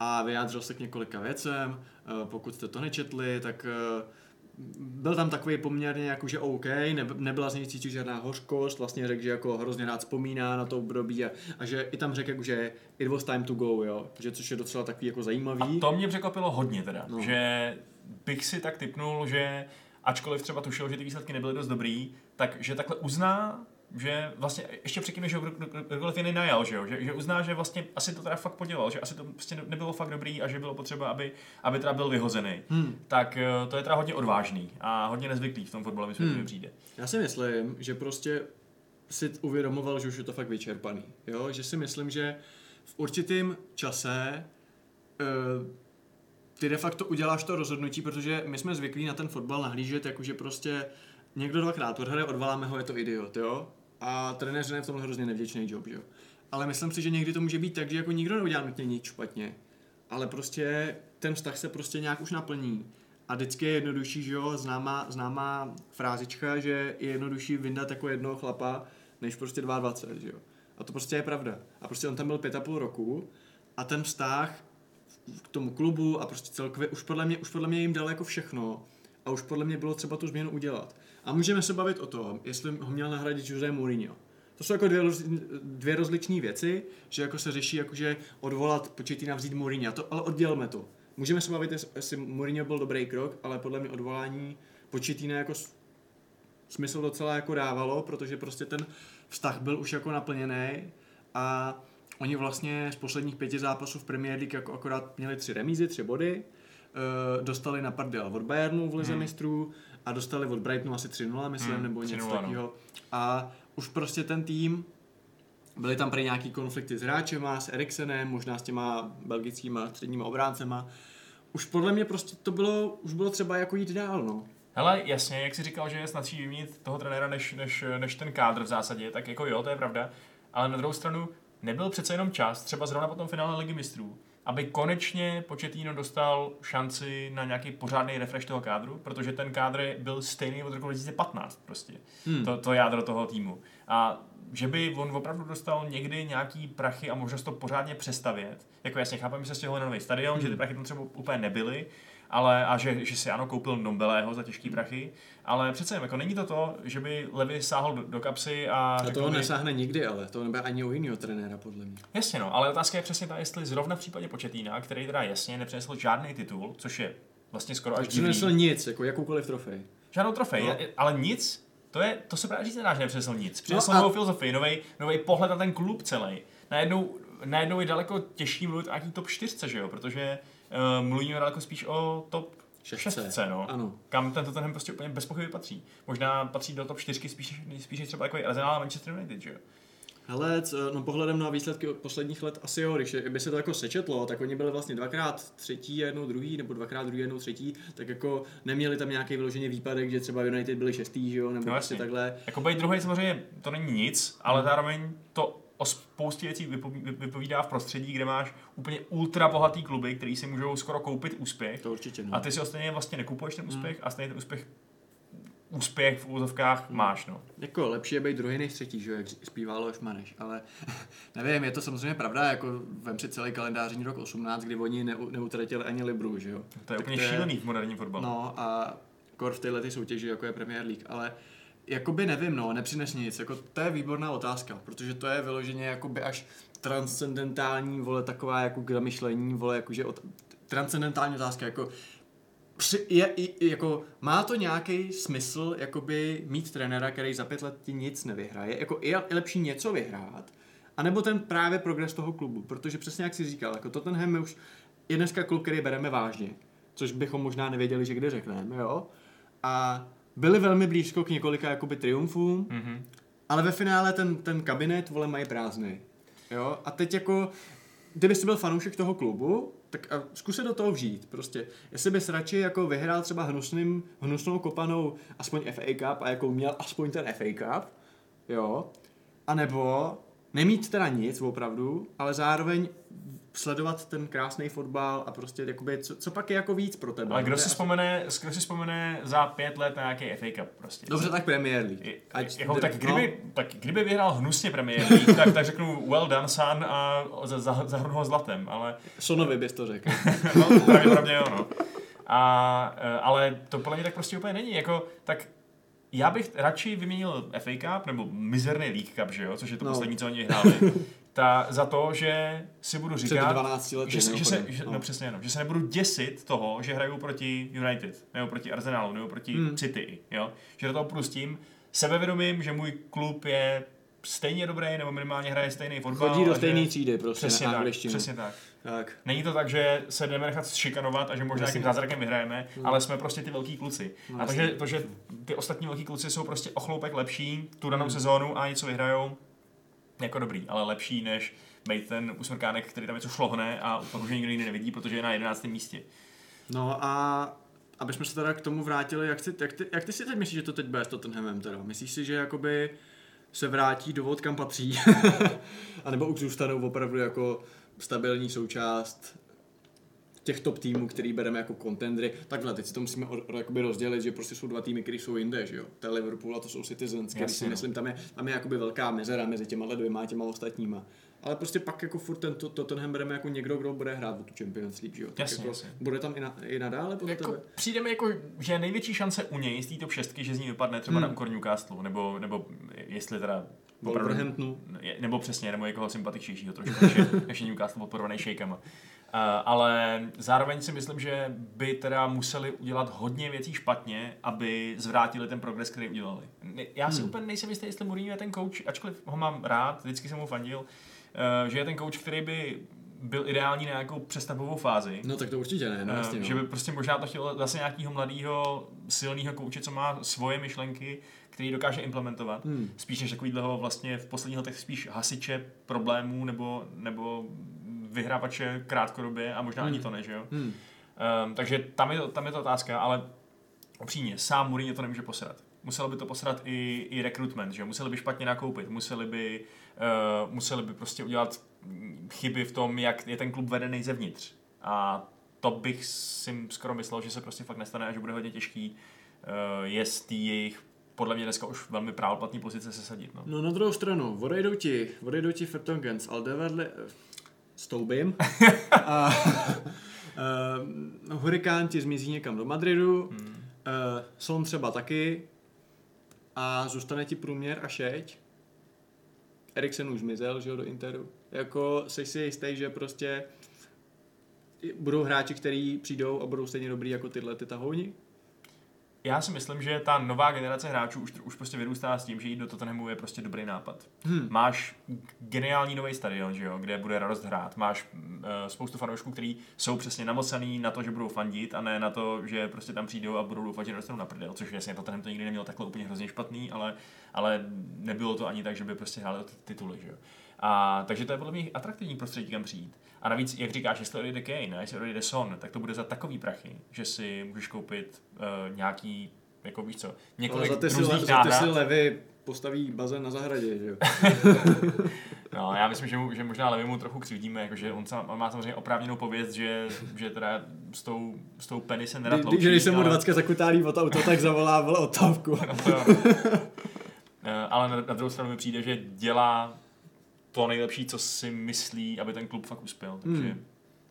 a vyjádřil se k několika věcem. Eh, Pokud jste to nečetli, tak eh, byl tam takový poměrně jakože OK, ne, nebyla z něj cítit žádná hořkost, vlastně řekl, že jako hrozně rád vzpomíná na to období a, a že i tam řekl, jako, že it was time to go, jo, že což je docela takový jako zajímavý. A to mě překvapilo hodně teda, no. že bych si tak typnul, že ačkoliv třeba tušil, že ty výsledky nebyly dost dobrý, tak že takhle uzná, že vlastně ještě předtím, než ho kdo- kdo- kdokoliv jiný najal, že, jo? Že, že, uzná, že vlastně asi to teda fakt podělal, že asi to prostě ne- nebylo fakt dobrý a že bylo potřeba, aby, aby teda byl vyhozený. Hmm. Tak eh, to je teda hodně odvážný a hodně nezvyklý v tom fotbalovém světě Hmm. přijde. Já si myslím, že prostě si uvědomoval, že už je to fakt vyčerpaný. Jo? Že si myslím, že v určitém čase uh, ty de facto uděláš to rozhodnutí, protože my jsme zvyklí na ten fotbal nahlížet, jakože prostě někdo dvakrát odhraje, odvoláme ho, je to idiot, jo? A trenér je v tomhle hrozně nevděčný job, jo? Ale myslím si, že někdy to může být tak, že jako nikdo neudělá nutně nic špatně, ale prostě ten vztah se prostě nějak už naplní. A vždycky je jednodušší, že jo, známá, známá frázička, že je jednodušší vyndat jako jednoho chlapa, než prostě 22, že jo. A to prostě je pravda. A prostě on tam byl pět a půl roku a ten vztah k tomu klubu a prostě celkově už podle mě, už podle mě jim dal jako všechno a už podle mě bylo třeba tu změnu udělat. A můžeme se bavit o tom, jestli ho měl nahradit Jose Mourinho. To jsou jako dvě, dvě rozličné věci, že jako se řeší, jakože odvolat Pochettino vzít Mourinho, to, ale oddělme to. Můžeme se bavit, jestli- Mourinho byl dobrý krok, ale podle mě odvolání Pochettino jako smysl docela jako dávalo, protože prostě ten vztah byl už jako naplněný a oni vlastně z posledních pěti zápasů v Premier League jako akorát měli tři remízy, tři body, eh, dostali na pardel od Bayernu v Lize Hmm. mistrů a dostali od Brightonu asi 3-0, myslím, Hmm, nebo něco 3:0, no. takového. A už prostě ten tým, byly tam prý nějaký konflikty s hráčema, s Eriksenem, možná s těma belgickýma středníma obráncema. Už podle mě prostě to bylo, už bylo třeba jako jít dál, no. Hele, jasně, jak jsi říkal, že je snadší vyměnit toho trenéra než, než, než ten kádr v zásadě, tak jako jo, to je pravda. Ale na druhou stranu nebyl přece jenom čas, třeba zrovna po tom finále Ligy mistrů, aby konečně Pochettino dostal šanci na nějaký pořádný refresh toho kádru, protože ten kádr byl stejný od roku 2015 prostě, Hmm. to, to jádro toho týmu. A že by on opravdu dostal někdy nějaký prachy a možnost to pořádně přestavět. Jako jasně, chápem, že se stěhoval na nový stadion, Hmm. že ty prachy tam třeba úplně nebyly, ale a že, že si ano koupil Nombelého za těžký prachy, ale přece jen, jako není to to, že by Levy sáhl do, do kapsy a, A to by, nesáhne nikdy, ale to nebude ani u jiného trenéra, podle mě. Jasně no, ale otázka je přesně ta, jestli zrovna v případě Početína, který teda jasně nepřinesl žádný titul, což je vlastně skoro až divný. Přinesl nic, jako jakoukoliv trofej. Žádnou trofej, No. no. ale nic, to, je, to se právě říct nedá, že nepřinesl nic. Přinesl No a- novou filozofii, nový, nový pohled na ten klub celý. Najednou, najednou je daleko těžší mluvit o nějaký top 4, že jo, protože uh, mluvíme daleko spíš o top Šestce. 6, no. Ano. Kam ten Tottenham prostě úplně bez pochyby patří. Možná patří do top 4 spíš, spíš třeba jako Arsenal a Manchester United, že jo. Hele, co- no pohledem na výsledky posledních let asi jo, když by se to jako sečetlo, tak oni byli vlastně dvakrát třetí a jednou druhý, nebo dvakrát druhý a jednou třetí, tak jako neměli tam nějaký vyloženě výpadek, že třeba United byli šestý, že jo, nebo No prostě jasně. takhle. Jako být druhý samozřejmě to není nic, ale zároveň to o spoustě věcí vypoví- vypovídá v prostředí, kde máš úplně ultra bohatý kluby, který si můžou skoro koupit úspěch. To určitě, no. A ty si ostatně vlastně nekupuješ ten úspěch a stejně ten úspěch úspěch v úzovkách máš, no. Jako lepší je být druhý než třetí, že jo, jak zpívá Leoš Maneš, ale nevím, je to samozřejmě pravda, jako vem si celý kalendářní rok 18, kdy oni neu, neutratili ani Libru, že jo. To je Tak úplně šílený v moderním fotbalu. No a kor v ty soutěži, jako je Premier League, ale jakoby nevím, no, nepřines nic, jako to je výborná otázka, protože to je vyloženě jakoby až transcendentální, vole, taková jako k zamyšlení, vole, jakože od, transcendentální otázka, jako při, je, jako, má to nějaký smysl jakoby mít trenéra, který za pět let ti nic nevyhraje? Jako je, lepší něco vyhrát, anebo ten právě progres toho klubu, protože přesně jak jsi říkal, jako Tottenham je už je dneska klub, který bereme vážně, což bychom možná nevěděli, že kdy řekneme, jo? A byli velmi blízko k několika jakoby triumfům, Mm-hmm. ale ve finále ten, ten kabinet, vole, mají prázdný. Jo? A teď jako, kdyby jsi byl fanoušek toho klubu, tak a zkus se do toho vžít. Prostě, jestli bys radši jako vyhrál třeba hnusným, hnusnou kopanou aspoň FA Cup a jako měl aspoň ten FA Cup, jo, a nebo nemít teda nic opravdu, ale zároveň sledovat ten krásný fotbal a prostě jakoby, co, co pak je jako víc pro tebe. Ale no, kdo si, vzpomene, kdo si vzpomene za pět let na nějaký FA Cup prostě? Dobře, tak Premier League. Je- Ať- jako, tak, no. kdyby, tak kdyby vyhrál hnusně Premier League, tak, tak řeknu well done son a za- za- zahrnu ho zlatem, ale Sonovi bys to řekl. no, pravděpodobně jo, no. A, eh, ale to podle mě tak prostě úplně není, jako, tak já bych radši vyměnil FA Cup, nebo mizerný League Cup, že jo, což je to No. poslední, co oni hráli, ta, za to, že si budu Před říkat, 12 lety. že, se, že, se, že, No. no. přesně, no, že se nebudu děsit toho, že hrajou proti United, nebo proti Arsenalu, nebo proti Hmm. City, jo? že do toho půjdu s tím sebevědomím, že můj klub je stejně dobrý, nebo minimálně hraje stejný fotbal. Chodí do a že- stejné třídy prostě Přesně na tak, přesně tak. Tak. Není to tak, že se jdeme nechat šikanovat a že možná nějakým zázrakem vyhrajeme, Hmm. ale jsme prostě ty velký kluci. No, a takže to, že ty ostatní velký kluci jsou prostě o chloupek lepší tu danou Hmm. sezónu a něco vyhrajou, jako dobrý, ale lepší než být ten usmrkánek, který tam něco šlohne a pak už ho nikdo jiný nevidí, protože je na 11. místě. No a aby jsme se teda k tomu vrátili, jak, si, jak, ty, jak ty si teď myslíš, že to teď bude s Tottenhamem teda? Myslíš si, že jakoby se vrátí do vod, kam patří? a nebo už zůstanou opravdu jako stabilní součást těch top týmů, který bereme jako contendry. Takhle, teď si to musíme o, o, jakoby rozdělit, že prostě jsou dva týmy, které jsou jinde, že jo? To je Liverpool a to jsou Citizens, který si no. myslím, tam je, tam je jakoby velká mezera mezi těma dvěma a těma ostatníma. Ale prostě pak jako furt ten to- Tottenham bereme jako někdo, kdo bude hrát o tu Champions League, že jo? Tak Jasně, jako, jasně. Bude tam i, na, i nadále podle Jako, tebe? přijde mi jako, že je největší šance u něj z té top 6, že z ní vypadne třeba Hmm. na úkor Newcastle, nebo, nebo jestli teda Wolverhamptonu. Je- nebo přesně, nebo někoho sympatičnějšího trošku, než je, než Newcastle podporovaný šejkama. Uh, ale zároveň si myslím, že by teda museli udělat hodně věcí špatně, aby zvrátili ten progres, který udělali. Já si Hmm. hmm. úplně nejsem jistý, jestli Mourinho je ten coach, ačkoliv ho mám rád, vždycky jsem mu fandil, uh, že je ten coach, který by byl ideální na nějakou přestavovou fázi. No tak to určitě ne, no, Eh, jasně, no. že by prostě možná to chtělo zase nějakého mladého, silného kouče, co má svoje myšlenky, který dokáže implementovat. Hmm. Spíš než takovýhleho vlastně v posledních letech spíš hasiče problémů nebo, nebo vyhrávače krátkodobě a možná Hmm. ani to ne, že jo? Hmm. Um, takže tam je, to, tam je to otázka, ale upřímně, sám Mourinho to nemůže posrat. Muselo by to posrat i, i recruitment, že? Museli by špatně nakoupit, museli by, uh, museli by prostě udělat chyby v tom, jak je ten klub vedený zevnitř. A to bych si skoro myslel, že se prostě fakt nestane a že bude hodně těžký uh, je z té jejich podle mě dneska už velmi právoplatný pozice sesadit. No. No na druhou stranu, odejdou ti, odejdou ti Fertongen s Aldevedli, s Toubim a uh, Hurikán ti zmizí někam do Madridu, Hmm. uh, Son třeba taky a zůstane ti průměr a šeť. Eriksen už zmizel, že jo, do Interu. Jako, jsi si jistý, že prostě budou hráči, kteří přijdou a budou stejně dobrý jako tyhle ty tahouni? Já si myslím, že ta nová generace hráčů už, už prostě vyrůstá s tím, že jít do Tottenhamu je prostě dobrý nápad. Hmm. Máš geniální nový stadion, že jo, kde bude radost hrát. Máš uh, spoustu fanoušků, kteří jsou přesně namocaný na to, že budou fandit a ne na to, že prostě tam přijdou a budou doufat, že dostanou na prdel, což jasně Tottenham to nikdy neměl takhle úplně hrozně špatný, ale, ale nebylo to ani tak, že by prostě hráli o ty tituly, že jo. A, takže to je podle mě atraktivní prostředí, kam přijít. A navíc, jak říkáš, jestli odejde Kane a jestli odejde Son, tak to bude za takový prachy, že si můžeš koupit uh, nějaký, jako víš co, Ale několik za ty, si, různých za ty si levy postaví bazén na zahradě, že jo? No, já myslím, že, mu, že možná Levimu trochu křivdíme, jakože on, sam, on má samozřejmě oprávněnou pověst, že, že teda s tou, s tou Penny se nerad loučí. Když se mu dvacka zakutálí od auto, tak zavolá vole otávku. No. Eh, ale na, na druhou stranu mi přijde, že dělá to nejlepší, co si myslí, aby ten klub fakt uspěl. Takže... Hmm.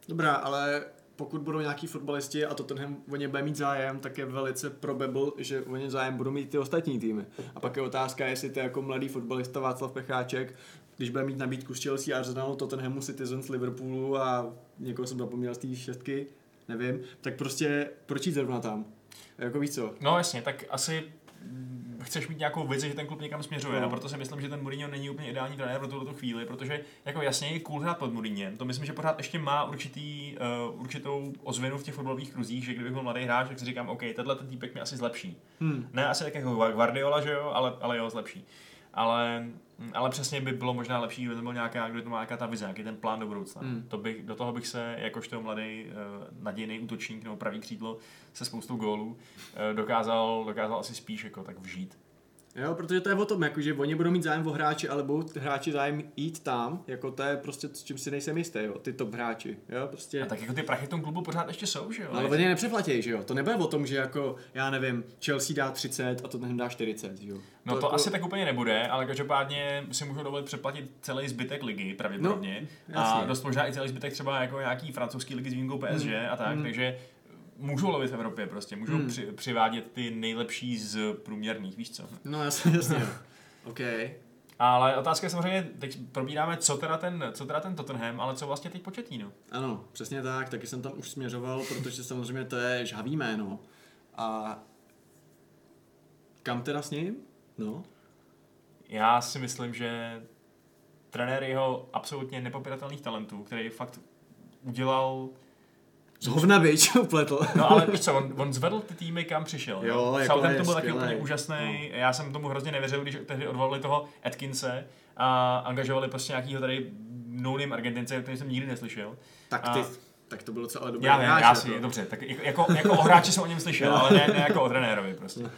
Dobrá, ale pokud budou nějaký fotbalisti a Tottenham o ně bude mít zájem, tak je velice probable, že o ně zájem budou mít ty ostatní týmy. A pak je otázka, jestli ty jako mladý fotbalista Václav Pecháček, když bude mít nabídku z Chelsea, Arsenalu, Tottenhamu, Citizens, Liverpoolu a někoho jsem zapomněl z té šestky, nevím, tak prostě proč jít zrovna tam? Jako víš co? No jasně, tak asi chceš mít nějakou vizi, že ten klub někam směřuje. No. no proto si myslím, že ten Mourinho není úplně ideální trenér pro tuto chvíli, protože jako jasně je cool hrát pod Mourinhem. To myslím, že pořád ještě má určitý, uh, určitou ozvěnu v těch fotbalových kruzích, že kdybych byl mladý hráč, tak si říkám, OK, tenhle ten týpek mě asi zlepší. Hmm. Ne asi tak jako Guardiola, že jo, ale, ale jo, zlepší. Ale ale přesně by bylo možná lepší, kdyby to byl nějaká, kdyby to má nějaká ta vize, nějaký ten plán do budoucna. Hmm. To bych, do toho bych se, jakožto mladý uh, nadějný útočník nebo pravý křídlo se spoustou gólů, uh, dokázal, dokázal asi spíš jako tak vžít. Jo, protože to je o tom, jako, že oni budou mít zájem o hráči, ale budou hráči zájem jít tam, jako to je prostě s čím si nejsem jistý, jo, ty top hráči, jo, prostě. A tak jako ty prachy v tom klubu pořád ještě jsou, že jo? No, ale oni nepřeplatí, že jo, to nebude o tom, že jako, já nevím, Chelsea dá 30 a to ten dá 40, jo. No to, to jako... asi tak úplně nebude, ale každopádně si můžou dovolit přeplatit celý zbytek ligy, pravděpodobně. No, a dost možná i celý zbytek třeba jako nějaký francouzský ligy s výjimkou PSG mm. a tak, mm. takže můžou lovit v Evropě prostě, můžou hmm. při, přivádět ty nejlepší z průměrných, víš co? No jasně, jasně. OK. Ale otázka je samozřejmě, teď probíráme, co teda ten, co teda ten Tottenham, ale co vlastně teď no? Ano, přesně tak, taky jsem tam už směřoval, protože samozřejmě to je žhavý jméno. A kam teda s ním? No. Já si myslím, že trenér jeho absolutně nepopiratelných talentů, který fakt udělal z hovna bič upletl. no ale víš co, on, on zvedl ty týmy, kam přišel. Jo, no. jako to byl taky úplně úžasný. No. Já jsem tomu hrozně nevěřil, když tehdy odvolili toho Atkinse a angažovali prostě nějakýho tady no Argentince, který jsem nikdy neslyšel. Tak ty, a, tak to bylo docela dobré. Já vím, já si, jako. dobře, tak jako, jako o hráči jsem o něm slyšel, ale ne, ne jako o trenérovi prostě.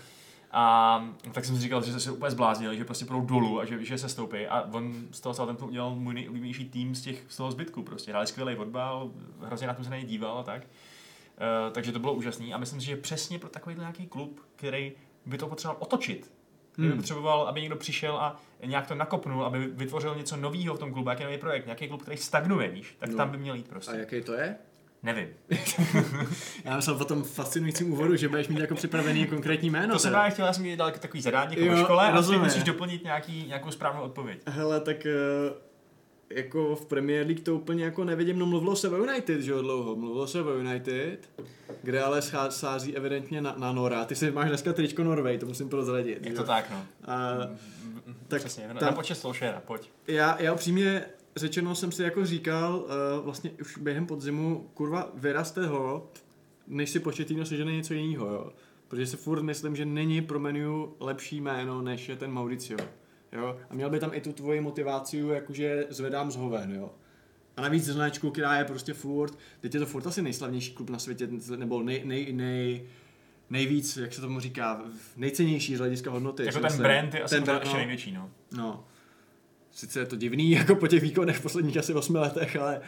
A tak jsem si říkal, že se úplně zbláznili, že prostě půjdou dolů a že, že se stoupí. A on z toho Southamptonu udělal můj nejoblíbenější tým z, těch, z toho zbytku. Prostě hráli skvělý fotbal, hrozně na tom se na něj díval a tak. Uh, takže to bylo úžasné. A myslím si, že přesně pro takový nějaký klub, který by to potřeboval otočit, hmm. by potřeboval, aby někdo přišel a nějak to nakopnul, aby vytvořil něco nového v tom klubu, jaký nový projekt, nějaký klub, který stagnuje, víš, tak no. tam by měl jít prostě. A jaký to je? Nevím. já myslel po tom fascinujícím úvodu, že budeš mít jako připravený konkrétní jméno. To jsem právě chtěl, já jsem dal takový zadání jako jo, škole rozumím. a musíš doplnit nějaký, nějakou správnou odpověď. Hele, tak uh, jako v Premier League to úplně jako nevidím, no mluvilo se o United, že jo, dlouho, mluvilo se o United, kde ale sází evidentně na, na Nora. Ty si máš dneska tričko Norway, to musím prozradit. Je to tak, no. A, tak, Přesně, na, tam, na počest pojď. Já, já upřímně řečeno jsem si jako říkal, uh, vlastně už během podzimu, kurva, vyraste ho, než si Pochettino sežene něco jiného, jo. Protože si furt myslím, že není pro menu lepší jméno, než je ten Mauricio. Jo? A měl by tam i tu tvoji motivaci, jakože zvedám z hoven, jo. A navíc značku, která je prostě furt, teď je to furt asi nejslavnější klub na světě, nebo nej, nej, nej, nejvíc, jak se tomu říká, nejcennější z hlediska hodnoty. Jako ten myslím. brand je asi ten brand, ještě no, největší, no. No, sice je to divný, jako po těch výkonech v posledních asi 8 letech, ale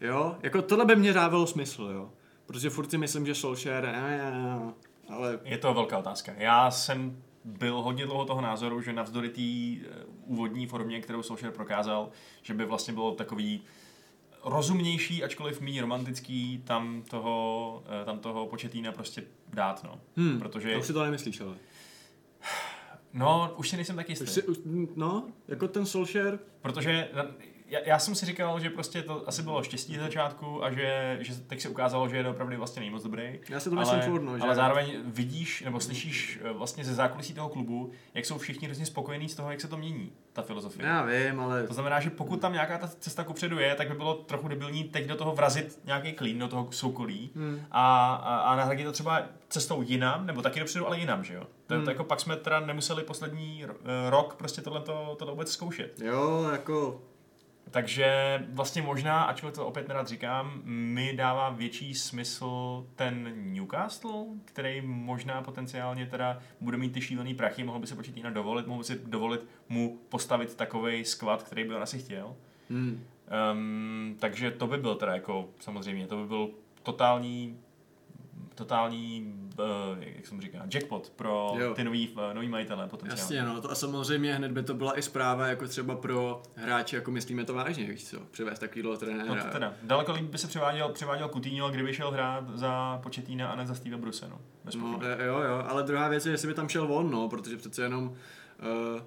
jo, jako tohle by mě dávalo smysl, jo. Protože furt si myslím, že Solskjaer, ale... Je to velká otázka. Já jsem byl hodně dlouho toho názoru, že navzdory té eh, úvodní formě, kterou Solskjaer prokázal, že by vlastně bylo takový rozumnější, ačkoliv méně romantický, tam toho, eh, tam toho početína prostě dát, no. Hmm, Protože... To už si to nemyslíš, ale. No, už si nejsem tak jistý. si, no, jako ten Solskjaer. Protože já, já, jsem si říkal, že prostě to asi bylo štěstí z začátku a že, že teď se ukázalo, že je opravdu vlastně nejmoc dobrý. Já si to myslím ale, furt, no, že... ale zároveň vidíš nebo slyšíš eh, vlastně ze zákulisí toho klubu, jak jsou všichni hrozně spokojení z toho, jak se to mění, ta filozofie. Já vím, ale... To znamená, že pokud tam nějaká ta cesta kupředu je, tak by bylo trochu debilní teď do toho vrazit nějaký klín, do toho soukolí hmm. a, a, a nahradit to třeba cestou jinam, nebo taky dopředu, ale jinam, že jo? To, hmm. to jako pak jsme teda nemuseli poslední rok prostě tohle, tohle vůbec zkoušet. Jo, jako takže vlastně možná, ačkoliv to opět nerad říkám, mi dává větší smysl ten Newcastle, který možná potenciálně teda bude mít ty šílený prachy, mohl by se počít dovolit, mohl by si dovolit mu postavit takový skvad, který by on asi chtěl. Hmm. Um, takže to by byl teda jako, samozřejmě, to by byl totální totální, uh, jak jsem říká, jackpot pro jo. ty nový, uh, nový majitele potenciálně. Jasně, no, to a samozřejmě hned by to byla i zpráva jako třeba pro hráče, jako myslíme to vážně, víš co, přivést takovýhle trenéra. No to teda, daleko líp by se převáděl, převáděl Coutinho, kdyby šel hrát za Početína a ne za Steve Bruse, no, no, jo, jo, ale druhá věc je, jestli by tam šel on, no, protože přece jenom uh,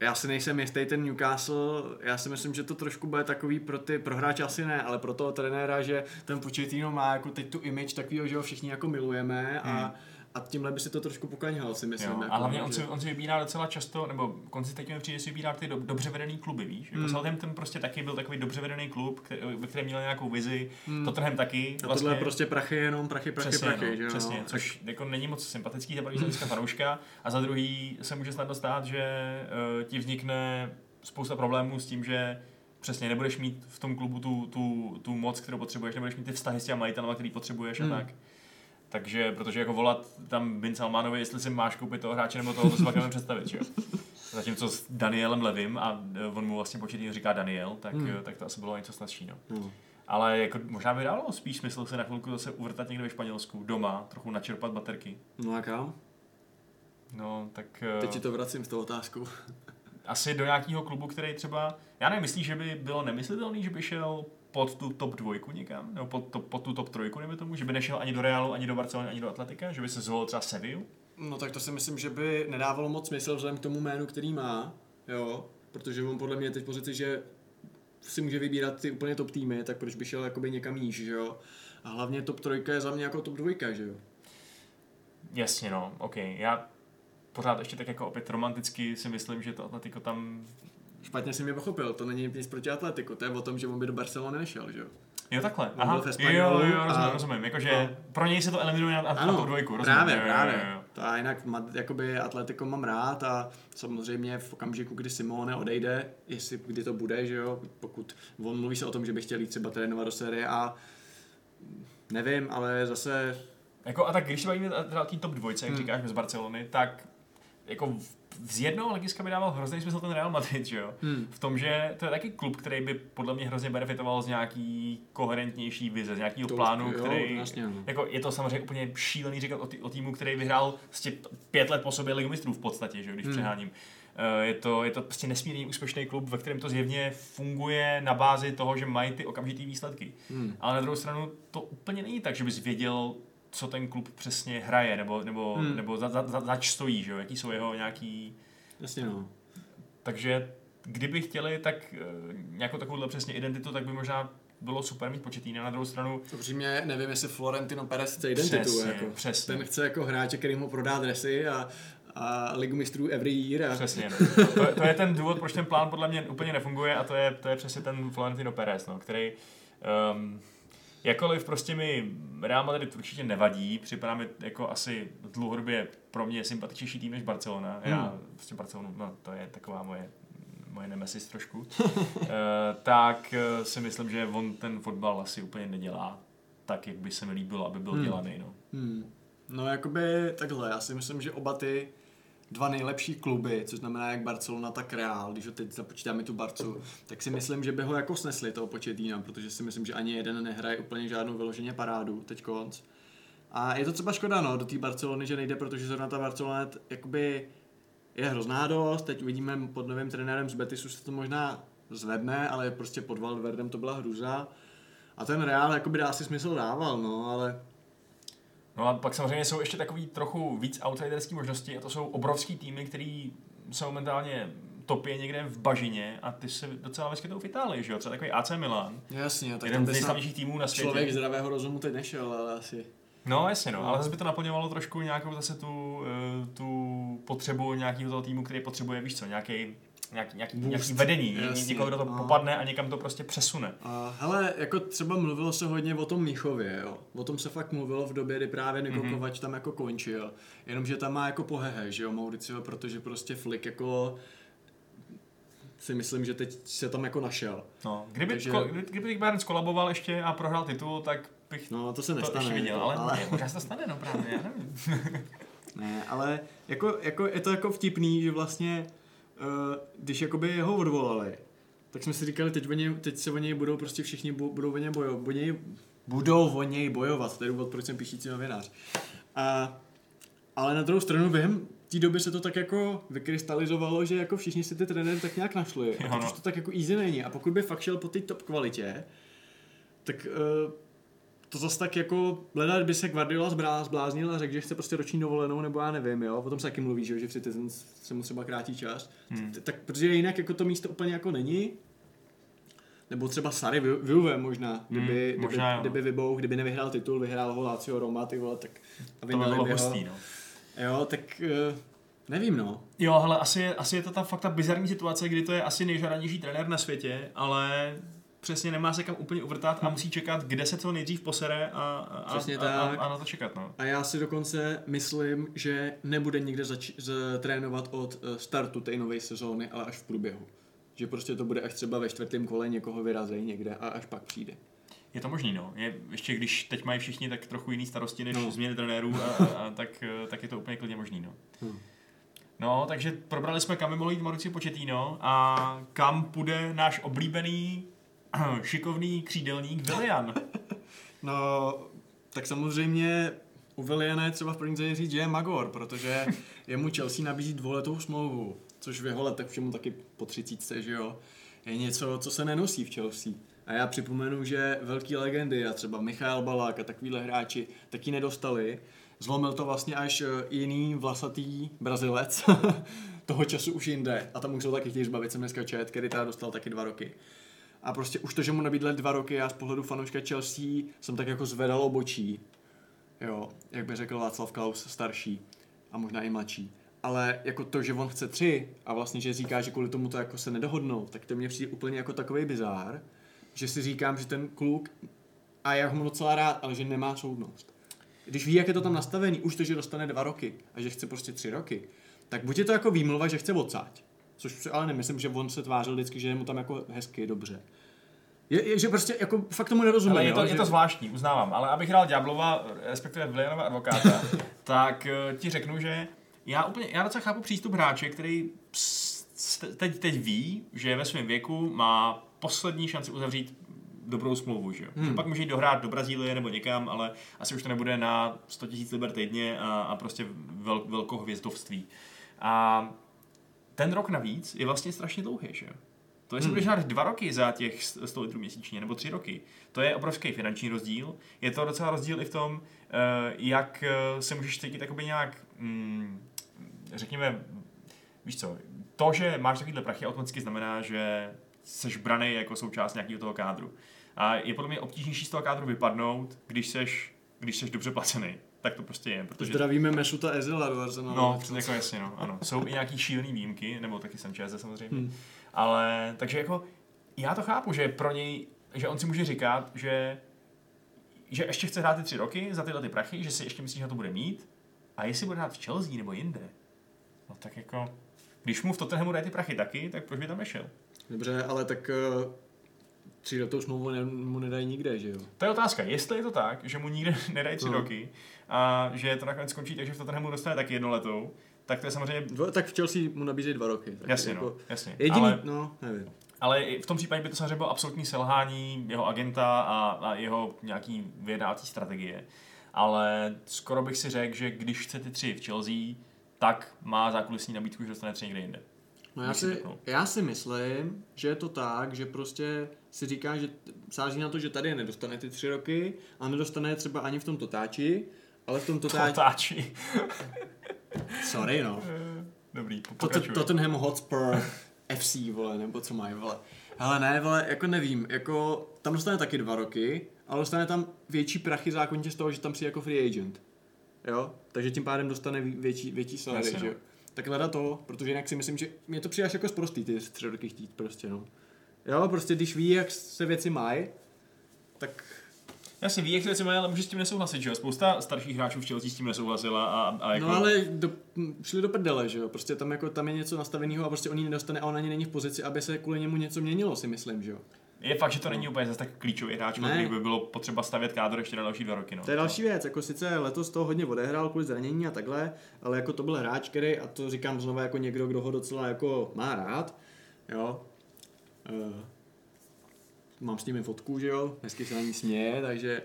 já si nejsem jistý ten Newcastle, já si myslím, že to trošku bude takový pro ty, pro hráče asi ne, ale pro toho trenéra, že ten Pochettino má jako teď tu image takového, že ho všichni jako milujeme a hmm a tímhle by si to trošku pokaňhal, si myslím. Jo, jako, a hlavně on si, on si vybírá docela často, nebo konzistentně mi přijde, si vybírá ty do, dobře vedený kluby, víš? Jako mm. Southampton prostě taky byl takový dobře vedený klub, který, ve kterém měl nějakou vizi, mm. Tottenham taky. A vlastně, tohle prostě prachy jenom prachy, prachy, přesně, prachy, no, že Přesně, no? což jako není moc sympatický za první fanouška a za druhý se může snadno stát, že uh, ti vznikne spousta problémů s tím, že přesně nebudeš mít v tom klubu tu, tu, tu moc, kterou potřebuješ, nebudeš mít ty vztahy s těmi majitelama, který potřebuješ mm. a tak. Takže, protože jako volat tam Bin Salmanovi, jestli si máš koupit toho hráče nebo toho, to si pak nemůžu představit, že jo. Zatímco s Danielem Levim, a e, on mu vlastně početně říká Daniel, tak, hmm. tak to asi bylo něco snazší, no. Hmm. Ale jako možná by dalo spíš smysl se na chvilku zase uvrtat někde ve Španělsku, doma, trochu načerpat baterky. No a kam? No, tak... E, Teď ti to vracím s tou otázkou. asi do nějakého klubu, který třeba, já nevím, myslíš, že by bylo nemyslitelné, že by šel pod tu top dvojku někam, nebo pod, to, pod tu top trojku, nebo tomu, že by nešel ani do Realu, ani do Barcelony, ani do Atletika, že by se zvolil třeba Sevillu? No tak to si myslím, že by nedávalo moc smysl vzhledem k tomu jménu, který má, jo, protože on podle mě je teď pozici, že si může vybírat ty úplně top týmy, tak proč by šel jakoby někam níž, že jo? A hlavně top trojka je za mě jako top dvojka, že jo? Jasně, no, ok. Já pořád ještě tak jako opět romanticky si myslím, že to Atletico tam Špatně si mě pochopil, to není nic proti Atletiku, to je o tom, že on by do Barcelony nešel, že jo? Jo, takhle. On Aha, jo, jo, rozumím, a... rozumím. Jakože no. pro něj se to eliminuje na, ano, na tu dvojku, rozumím. Právě, jo, právě. Jo, jo. To a jinak jakoby Atletico mám rád a samozřejmě v okamžiku, kdy Simone odejde, jestli kdy to bude, že jo, pokud on mluví se o tom, že by chtěl jít třeba trénovat do série a nevím, ale zase jako a tak když se bavíme o té top dvojce, jak hmm. říkáš, z Barcelony, tak jako z jednoho hlediska by dával hrozný smysl ten Real Madrid, že jo? Hmm. V tom, že to je taky klub, který by podle mě hrozně benefitoval z nějaký koherentnější vize, z nějakého to, plánu, jo, který, vlastně, no. jako je to samozřejmě úplně šílený říkat o, tý, o týmu, který vyhrál vlastně pět let po sobě ligu mistrů v podstatě, že jo, když hmm. přeháním. Eh, je to, je to prostě nesmírně úspěšný klub, ve kterém to zjevně funguje na bázi toho, že mají ty okamžitý výsledky. Hmm. Ale na druhou stranu to úplně není tak, že bys věděl, co ten klub přesně hraje, nebo, nebo, hmm. nebo za, za, za, zač stojí, že jo? jaký jsou jeho nějaký... Jasně no. Takže kdyby chtěli tak uh, nějakou takovouhle přesně identitu, tak by možná bylo super mít početý na druhou stranu. Upřímně nevím, jestli Florentino Perez chce identitu. Přesně, jako. přesně. Ten chce jako hráče, který mu prodá dresy a, a ligu mistrů every year. A... Přesně, no. to, to, je ten důvod, proč ten plán podle mě úplně nefunguje a to je, to je přesně ten Florentino Perez, no, který um, Jakoliv prostě mi Real Madrid určitě nevadí, připadá mi jako asi dlouhodobě pro mě sympatičnější tým než Barcelona. Hmm. Já prostě Barcelonu, no to je taková moje moje nemesis trošku, uh, tak uh, si myslím, že on ten fotbal asi úplně nedělá tak, jak by se mi líbilo, aby byl hmm. dělaný. No. Hmm. no jakoby takhle, já si myslím, že oba ty dva nejlepší kluby, což znamená jak Barcelona, tak Real, když ho teď započítáme tu Barcu, tak si myslím, že by ho jako snesli toho početína, protože si myslím, že ani jeden nehraje úplně žádnou vyloženě parádu teď konc. A je to třeba škoda, no, do té Barcelony, že nejde, protože zrovna ta Barcelona jakoby je hrozná dost, teď uvidíme pod novým trenérem z Betisu se to možná zvedne, ale prostě pod Valverdem to byla hruza. A ten Real jakoby dá si smysl dával, no, ale No a pak samozřejmě jsou ještě takový trochu víc outsiderský možnosti a to jsou obrovský týmy, který se momentálně topí někde v bažině a ty se docela vyskytují v Itálii, že jo? Třeba takový AC Milan. Jasně, tak jeden z nejslavnějších týmů na světě. Člověk zdravého rozumu teď nešel, ale asi. No jasně, no, no. ale zase by to naplňovalo trošku nějakou zase tu, eh, tu potřebu nějakého toho týmu, který potřebuje, víš co, nějaký nějaký, nějaký, nějaký vedení, jasně, někoho, kdo to a... popadne a někam to prostě přesune. A, hele, jako třeba mluvilo se hodně o tom Míchově, jo. O tom se fakt mluvilo v době, kdy právě Niko mm-hmm. Kovač tam jako končil. Jenomže tam má jako pohehe, že jo, Mauricio, protože prostě Flick jako si myslím, že teď se tam jako našel. No, kdyby, Takže- ko, kdyby, kdyby Bayern skolaboval ještě a prohrál titul, tak bych No, to se to nestane. ještě viděl, to- ale, ale... ale... možná se to stane, no právě, já nevím. Ne, ale jako, jako je to jako vtipný, že vlastně, když jakoby jeho odvolali, tak jsme si říkali, teď, o něj, teď se o něj budou prostě všichni bu, budou o něj bojovat, o něj, budou o něj bojovat, to je důvod, proč jsem píšící novinář. A, ale na druhou stranu během té doby se to tak jako vykrystalizovalo, že jako všichni si ty trenéry tak nějak našli. A teď no. už to tak jako easy není. A pokud by fakt šel po té top kvalitě, tak uh, to zase tak jako, leda, by se Guardiola zbláznil a řekl, že chce prostě roční dovolenou, nebo já nevím, jo, o tom se taky mluví, že, jo, že v Citizens se mu třeba krátí čas, Hmm. Tak protože jinak jako to místo úplně jako není, nebo třeba Sary Juve možná, kdyby, Hmm, kdyby, možná no. kdyby vybouch, kdyby nevyhrál titul, vyhrál ho Lazio Roma, ty vole, tak a To by bylo by ho. hustý, no. Jo, tak uh, nevím, no. Jo, ale asi je, asi je to ta fakt ta bizarní situace, kdy to je asi nejžádanější trenér na světě, ale přesně nemá se kam úplně uvrtat a musí čekat, kde se co nejdřív posere a, a, Přesně a, a, tak. a, na to čekat, no. A já si dokonce myslím, že nebude nikde zač- z- trénovat od eh, startu té nové sezóny, ale až v průběhu. Že prostě to bude až třeba ve čtvrtém kole někoho vyrazej někde a až pak přijde. Je to možný, no. Je, ještě když teď mají všichni tak trochu jiný starosti než No. změny trenérů, a, a, a, tak, eh, tak je to úplně klidně možný, no. Hmm. No, takže probrali jsme, kam by mohl jít Mauricio Pochettino a kam půjde náš oblíbený šikovný křídelník Willian. No, tak samozřejmě u Williana je třeba v první řadě říct, že je Magor, protože jemu Chelsea nabízí dvouletou smlouvu, což v jeho letech všemu taky po třicítce, že jo, je něco, co se nenosí v Chelsea. A já připomenu, že velký legendy, a třeba Michal Balák a takovýhle hráči, taky nedostali. Zlomil to vlastně až eh, jiný vlasatý Brazilec, toho času už jinde. A tam už jsou taky chtějí zbavit se dneska Čet, který teda dostal taky dva roky. A prostě už to, že mu nabídli dva roky, já z pohledu fanouška Chelsea jsem tak jako zvedal obočí. Jo, jak by řekl Václav Klaus starší a možná i mladší. Ale jako to, že on chce tři a vlastně, že říká, že kvůli tomu to jako se nedohodnou, tak to mě přijde úplně jako takový bizár, že si říkám, že ten kluk, a já ho mám docela rád, ale že nemá soudnost. Když ví, jak je to tam nastavený, už to, že dostane dva roky a že chce prostě tři roky, tak buď je to jako výmluva, že chce odsáď. Což ale nemyslím, že on se tvářil vždycky, že je mu tam jako hezky, dobře. Je, je že prostě jako fakt tomu nerozumím. Ale je to, jo, je že... to zvláštní, uznávám. Ale abych hrál Ďáblova, respektive Willianova advokáta, tak eh, ti řeknu, že já úplně, já docela chápu přístup hráče, který teď, teď ví, že ve svém věku má poslední šanci uzavřít dobrou smlouvu, že jo. Hmm. Pak může jít dohrát do Brazílie nebo někam, ale asi už to nebude na 100 000 liber týdně a, a prostě vel, velkou hvězdovství. A ten rok navíc je vlastně strašně dlouhý, že jo. To jestli Hmm. budeš hrát dva roky za těch 100 litrů měsíčně, nebo tři roky, to je obrovský finanční rozdíl. Je to docela rozdíl i v tom, eh, jak eh, se můžeš cítit jakoby nějak, mm, řekněme, víš co, to, že máš takovýhle prachy, automaticky znamená, že seš braný jako součást nějakého toho kádru. A je podle mě obtížnější z toho kádru vypadnout, když seš, když seš dobře placený. Tak to prostě je, protože Zdravíme Mesuta Ezila do Arsenalu. No, jako jasně, no, ano. Jsou i nějaký šílený výjimky, nebo taky Sanchez samozřejmě. Hmm. Ale, takže jako, já to chápu, že pro něj, že on si může říkat, že že ještě chce hrát ty tři roky za tyhle ty prachy, že si ještě myslí, že to bude mít. A jestli bude hrát v Chelsea nebo jinde, no tak jako, když mu v Tottenhamu dají ty prachy taky, tak proč by tam nešel? Dobře, ale tak uh, tříletou smlouvu ne, mu nedají nikde, že jo? To je otázka, jestli je to tak, že mu nikde nedají tři No. roky a že to nakonec skončí, takže v Tottenhamu dostane taky jednoletou, tak to je samozřejmě Dva, tak v Chelsea mu nabízejí dva roky. Tak Jasně, jako, no, jasně. Jediný, Ale, no, nevím. ale v tom případě by to samozřejmě bylo absolutní selhání jeho agenta a, a jeho nějaký vyjednávací strategie. Ale skoro bych si řekl, že když chce ty tři v Chelsea, tak má zákulisní nabídku, že dostane tři někde jinde. No já si já si myslím, že je to tak, že prostě si říká, že sází na to, že tady je nedostane ty tři roky a nedostane je třeba ani v tom totáči, ale v tom totáči... Totáči. Sorry, no. Dobrý, Tot- pokračuj. Tottenham Hotspur FC, vole, nebo co mají, vole. Ale ne, vole, jako nevím, jako tam dostane taky dva roky, ale dostane tam větší prachy zákonitě z toho, že tam přijde jako free agent. Jo? Takže tím pádem dostane větší, větší salary, že no. jo? Tak hledá to, protože jinak si myslím, že mě to přijde až jako zprostý ty tři roky chtít prostě, no. Jo, prostě když ví, jak se věci mají, tak Jasně, ví, jak ty věci mají, ale může s tím nesouhlasit, že jo? Spousta starších hráčů v Chelsea s tím nesouhlasila a, a jako... No ale do, šli do prdele, že jo? Prostě tam, jako, tam je něco nastaveného a prostě on ji nedostane a on ani není v pozici, aby se kvůli němu něco měnilo, si myslím, že jo? Je fakt, že to není úplně zase tak klíčový hráč, který by bylo potřeba stavět kádr ještě na další dva roky. No. To je další věc, jako sice letos toho hodně odehrál kvůli zranění a takhle, ale jako to byl hráč, který, a to říkám znova jako někdo, kdo ho docela jako má rád, jo. Uh, mám s ním i fotku, že jo, hezky se na ní směje, takže,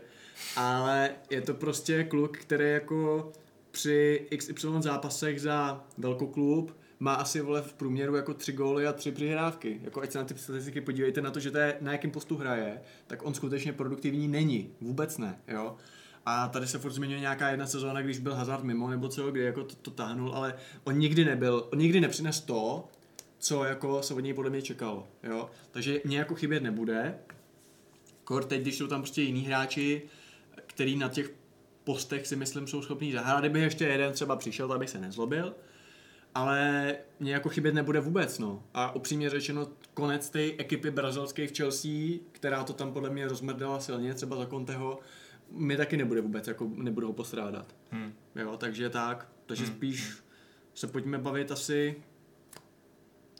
ale je to prostě kluk, který jako při XY zápasech za velkoklub má asi vole v průměru jako tři góly a tři přihrávky. Jako ať se na ty statistiky podívejte na to, že to je na jakém postu hraje, tak on skutečně produktivní není. Vůbec ne, jo. A tady se furt zmiňuje nějaká jedna sezóna, když byl Hazard mimo nebo co, kdy jako to, to táhnul, ale on nikdy nebyl, on nikdy nepřines to, co jako se od něj podle mě čekalo, jo. Takže mě jako chybět nebude. Kor teď, když jsou tam prostě jiní hráči, který na těch postech si myslím jsou schopní zahrát. Kdyby ještě jeden třeba přišel, tak bych se nezlobil. Ale mě jako chybět nebude vůbec, no. A upřímně řečeno, konec té ekipy brazilské v Chelsea, která to tam podle mě rozmrdala silně, třeba za Conteho, mi taky nebude vůbec, jako nebudu ho postrádat. Hmm. Jo, takže tak. Takže Hmm. spíš se pojďme bavit asi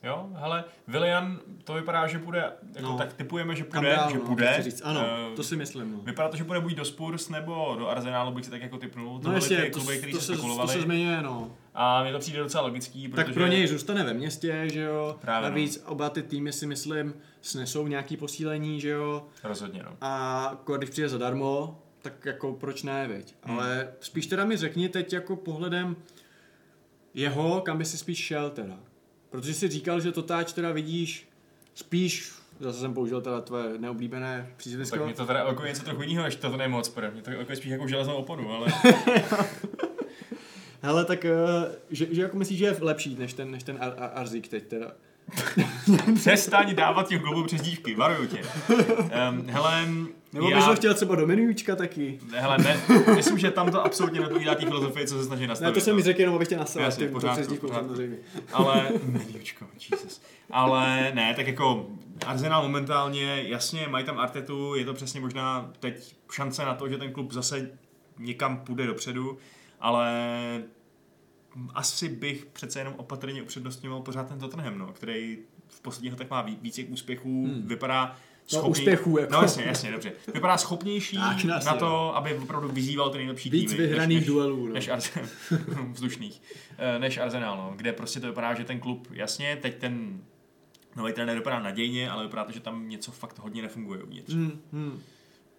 Jo, hele, Willian, to vypadá, že bude, jako No. tak typujeme, že půjde, dál, že no, půjde. říct. Ano, Eh, to si myslím, no. Vypadá to, že bude buď do Spurs nebo do Arsenálu, bych si tak jako typnul. To No jasně, ty to, kluby, které to, se to se zmiňuje, no. A mně to přijde docela logický, protože... Tak pro něj zůstane ve městě, že jo. Právě, no. Navíc oba ty týmy si myslím snesou nějaký posílení, že jo. Rozhodně, no. A když přijde zadarmo, tak jako proč ne, viď? Hmm. Ale spíš teda mi řekni teď jako pohledem jeho, kam by si spíš šel teda. Protože jsi říkal, že Totáč teda vidíš spíš, zase jsem použil teda tvoje neoblíbené přízvisko. Tak mě to teda jako něco trochu jiného, než to, to nemoc pro mě to jako spíš jako železnou oponu, ale Hele, tak eh, že, že jako myslíš, že je lepší než ten, než ten Ar- Ar- Arzík teď teda. přestaň dávat těch klubů přes dívky, varuju tě. Um, hele, Nebo já, bys ho chtěl třeba do menučka taky. hele, ne, myslím, že tam to absolutně neodpovídá té filozofii, co se snaží nastavit. Ne, to jsem no. mi řekl jenom, abych tě nasral Jasně, tím pořádku, přezdívkou pořádku. samozřejmě. Ale, Mediučko, Jesus. Ale ne, tak jako Arsenal momentálně, jasně, mají tam Artetu, je to přesně možná teď šance na to, že ten klub zase někam půjde dopředu, ale asi bych přece jenom opatrně upřednostňoval pořád ten Tottenham, no, který v posledních letech má ví- víc těch úspěchů, Hmm. vypadá No, schopný, úspěchů, jako. No jasně, jasně, dobře. Vypadá schopnější Tak, na jasně, to, aby opravdu vyzýval ty nejlepší Víc týmy. než- vyhraných než- duelů, no. než Arsenal, vzdušných, eh, než Arsenal, no, kde prostě to vypadá, že ten klub, jasně, teď ten nový trenér vypadá nadějně, ale vypadá to, že tam něco fakt hodně nefunguje uvnitř. Hmm, hmm.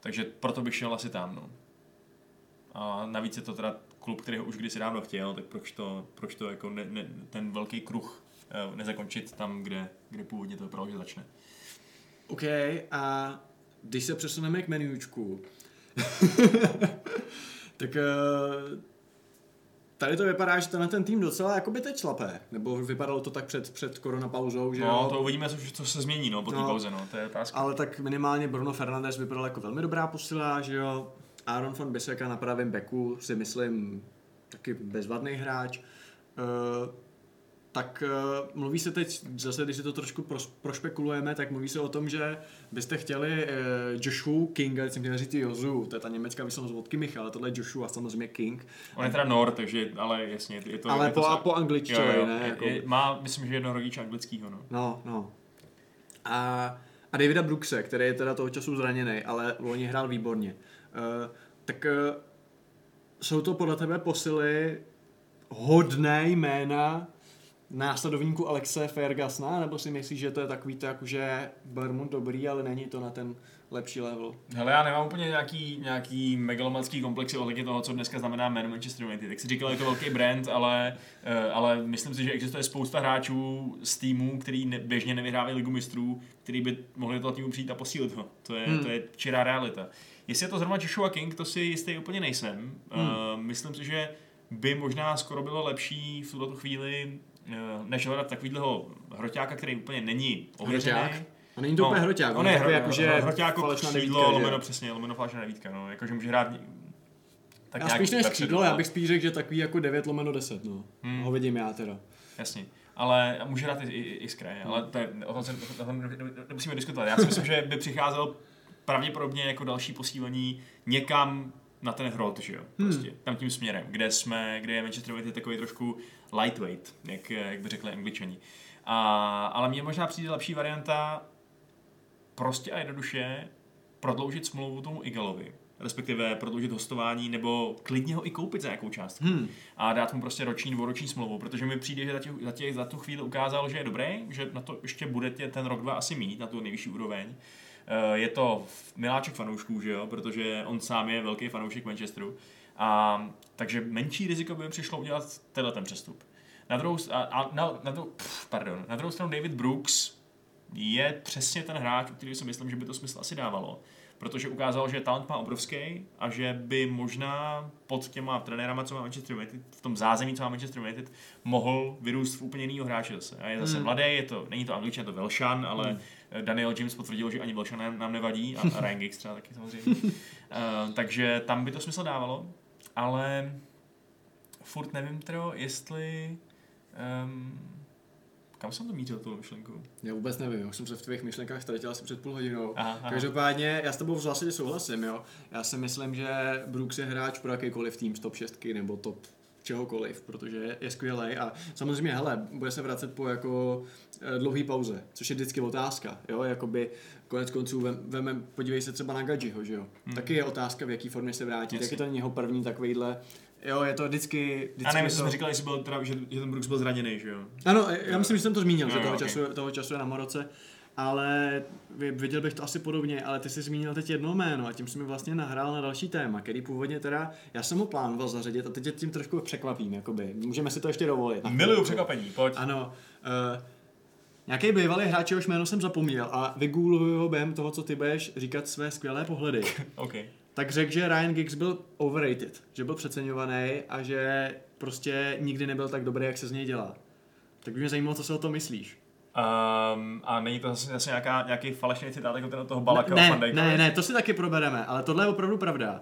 Takže proto bych šel asi tam, no. A navíc je to teda klub, který ho už kdysi dávno chtěl, tak proč to, proč to jako ne, ne, ten velký kruh eh, nezakončit tam, kde, kde původně to vypadalo, že začne. OK, a když se přesuneme k menučku, tak eh, tady to vypadá, že tenhle ten tým docela jakoby teď šlape. Nebo vypadalo to tak před, před koronapauzou, že No, jo? to uvidíme, co, co se změní, no, po té No. pauze, no, to je otázka. Ale tak minimálně Bruno Fernandes vypadal jako velmi dobrá posila, že jo? Aaron von Bisseka na pravém beku si myslím taky bezvadný hráč. Uh, tak uh, mluví se teď, zase když si to trošku pros, prošpekulujeme, tak mluví se o tom, že byste chtěli uh, Joshua Kinga, jsem chtěl říct Jozu, to je ta německá výslovnost od Kimicha, ale tohle je Joshua samozřejmě King. On je teda Nor, takže, ale jasně, je to... ale je to po, sa- po angličtině, ne? je, Jako, je, má, myslím, že jedno rodiče anglickýho, no. No, no. A, a Davida Brookse, který je teda toho času zraněný, ale loni hrál výborně. Uh, tak uh, jsou to podle tebe posily hodné jména následovníku Alexe Fergasna, nebo si myslíš, že to je takový to, jakože Bermond dobrý, ale není to na ten lepší level? Hele, já nemám úplně nějaký, nějaký megalomanský komplexy ohledně toho, co dneska znamená jméno Manchester United. Tak si říkal, je to velký brand, ale, eh, ale myslím si, že existuje spousta hráčů z týmů, který ne, běžně nevyhrávají ligu mistrů, který by mohli do toho týmu přijít a posílit ho. To je, Hmm. to je čirá realita. Jestli je to zrovna Joshua King, to si jistý úplně nejsem. Hmm. Uh, myslím si, že by možná skoro bylo lepší v tuto chvíli, uh, než hledat takovýhleho hroťáka, který úplně není ověřený. Hroťák? A není to úplně hroťák, on je hro, jakože hro, hroťák falešná křídlo, že? lomeno přesně, lomeno falešná devítka, no, jakože může hrát tak Já spíš než křídlo, no. já bych spíš řekl, že takový jako 9 lomeno 10, no. Hmm. Ho vidím já teda. Jasně. Ale může hrát i, i, i z kraje, ale to je, o tom, se, o tom ne- ne- nemusíme diskutovat. Já si myslím, že by přicházel pravděpodobně jako další posílení někam na ten hrot, že jo, prostě, hmm. tam tím směrem, kde jsme, kde je Manchester United takový trošku lightweight, jak, jak by řekli angličani. A, ale mně možná přijde lepší varianta prostě a jednoduše prodloužit smlouvu tomu Igalovi, respektive prodloužit hostování, nebo klidně ho i koupit za nějakou částku. Hmm. A dát mu prostě roční, dvouroční smlouvu, protože mi přijde, že za, těch, za, těch, za tu chvíli ukázal, že je dobrý, že na to ještě budete ten rok, dva asi mít, na tu nejvyšší úroveň. Eh, je to miláček fanoušků, že jo, protože on sám je velký fanoušek Manchesteru. A, takže menší riziko by přišlo udělat tenhle ten přestup. Na druhou, a, a, na, na, druhou, pff, pardon, na druhou stranu David Brooks je přesně ten hráč, který si myslím, že by to smysl asi dávalo protože ukázal, že talent má obrovský a že by možná pod těma trenérama, co má Manchester United, v tom zázemí, co má Manchester United, mohl vyrůst v úplně jinýho hráče zase. A je zase hmm. mladý, je to, není to angličan, je to Velšan, ale hmm. Daniel James potvrdil, že ani Velšan nám nevadí a, a Ryan Giggs třeba taky samozřejmě. uh, takže tam by to smysl dávalo, ale furt nevím, tro, jestli um, kam jsem to mířil, tu myšlenku? Já vůbec nevím, já jsem se v tvých myšlenkách ztratil asi před půl hodinou. Aha, aha. Každopádně, já s tebou v zásadě souhlasím, jo. Já si myslím, že Brooks je hráč pro jakýkoliv tým z top 6 nebo top čehokoliv, protože je skvělý a samozřejmě, hele, bude se vracet po jako eh, dlouhý pauze, což je vždycky otázka, jo, jakoby konec konců vem, podívej se třeba na Gadžiho, že jo, hmm. taky je otázka, v jaký formě se vrátí, taky to není jeho první takovýhle Jo, je to vždycky... vždycky a nevím, to... jsme říkali, že, byl, teda, že, že ten Brooks byl zraněný, že jo? Ano, já myslím, že jsem to zmínil, no, že toho, okay. času, toho času je na Maroce. Ale viděl bych to asi podobně, ale ty jsi zmínil teď jedno jméno a tím jsi mi vlastně nahrál na další téma, který původně teda, já jsem ho plánoval zařadit a teď tě tím trošku překvapím, jakoby. Můžeme si to ještě dovolit. Miluju překvapení, pojď. Ano. Uh, Nějaký bývalý hráč, jehož jméno jsem zapomněl a vygoogluju ho během toho, co ty budeš říkat své skvělé pohledy. okay tak řekl, že Ryan Giggs byl overrated, že byl přeceňovaný a že prostě nikdy nebyl tak dobrý, jak se z něj dělá. Tak by mě zajímalo, co si o to myslíš. Um, a není to zase, zase nějaká, nějaký falešný citát jako ten toho Balaka ne, ne, ne, ne, to si taky probereme, ale tohle je opravdu pravda.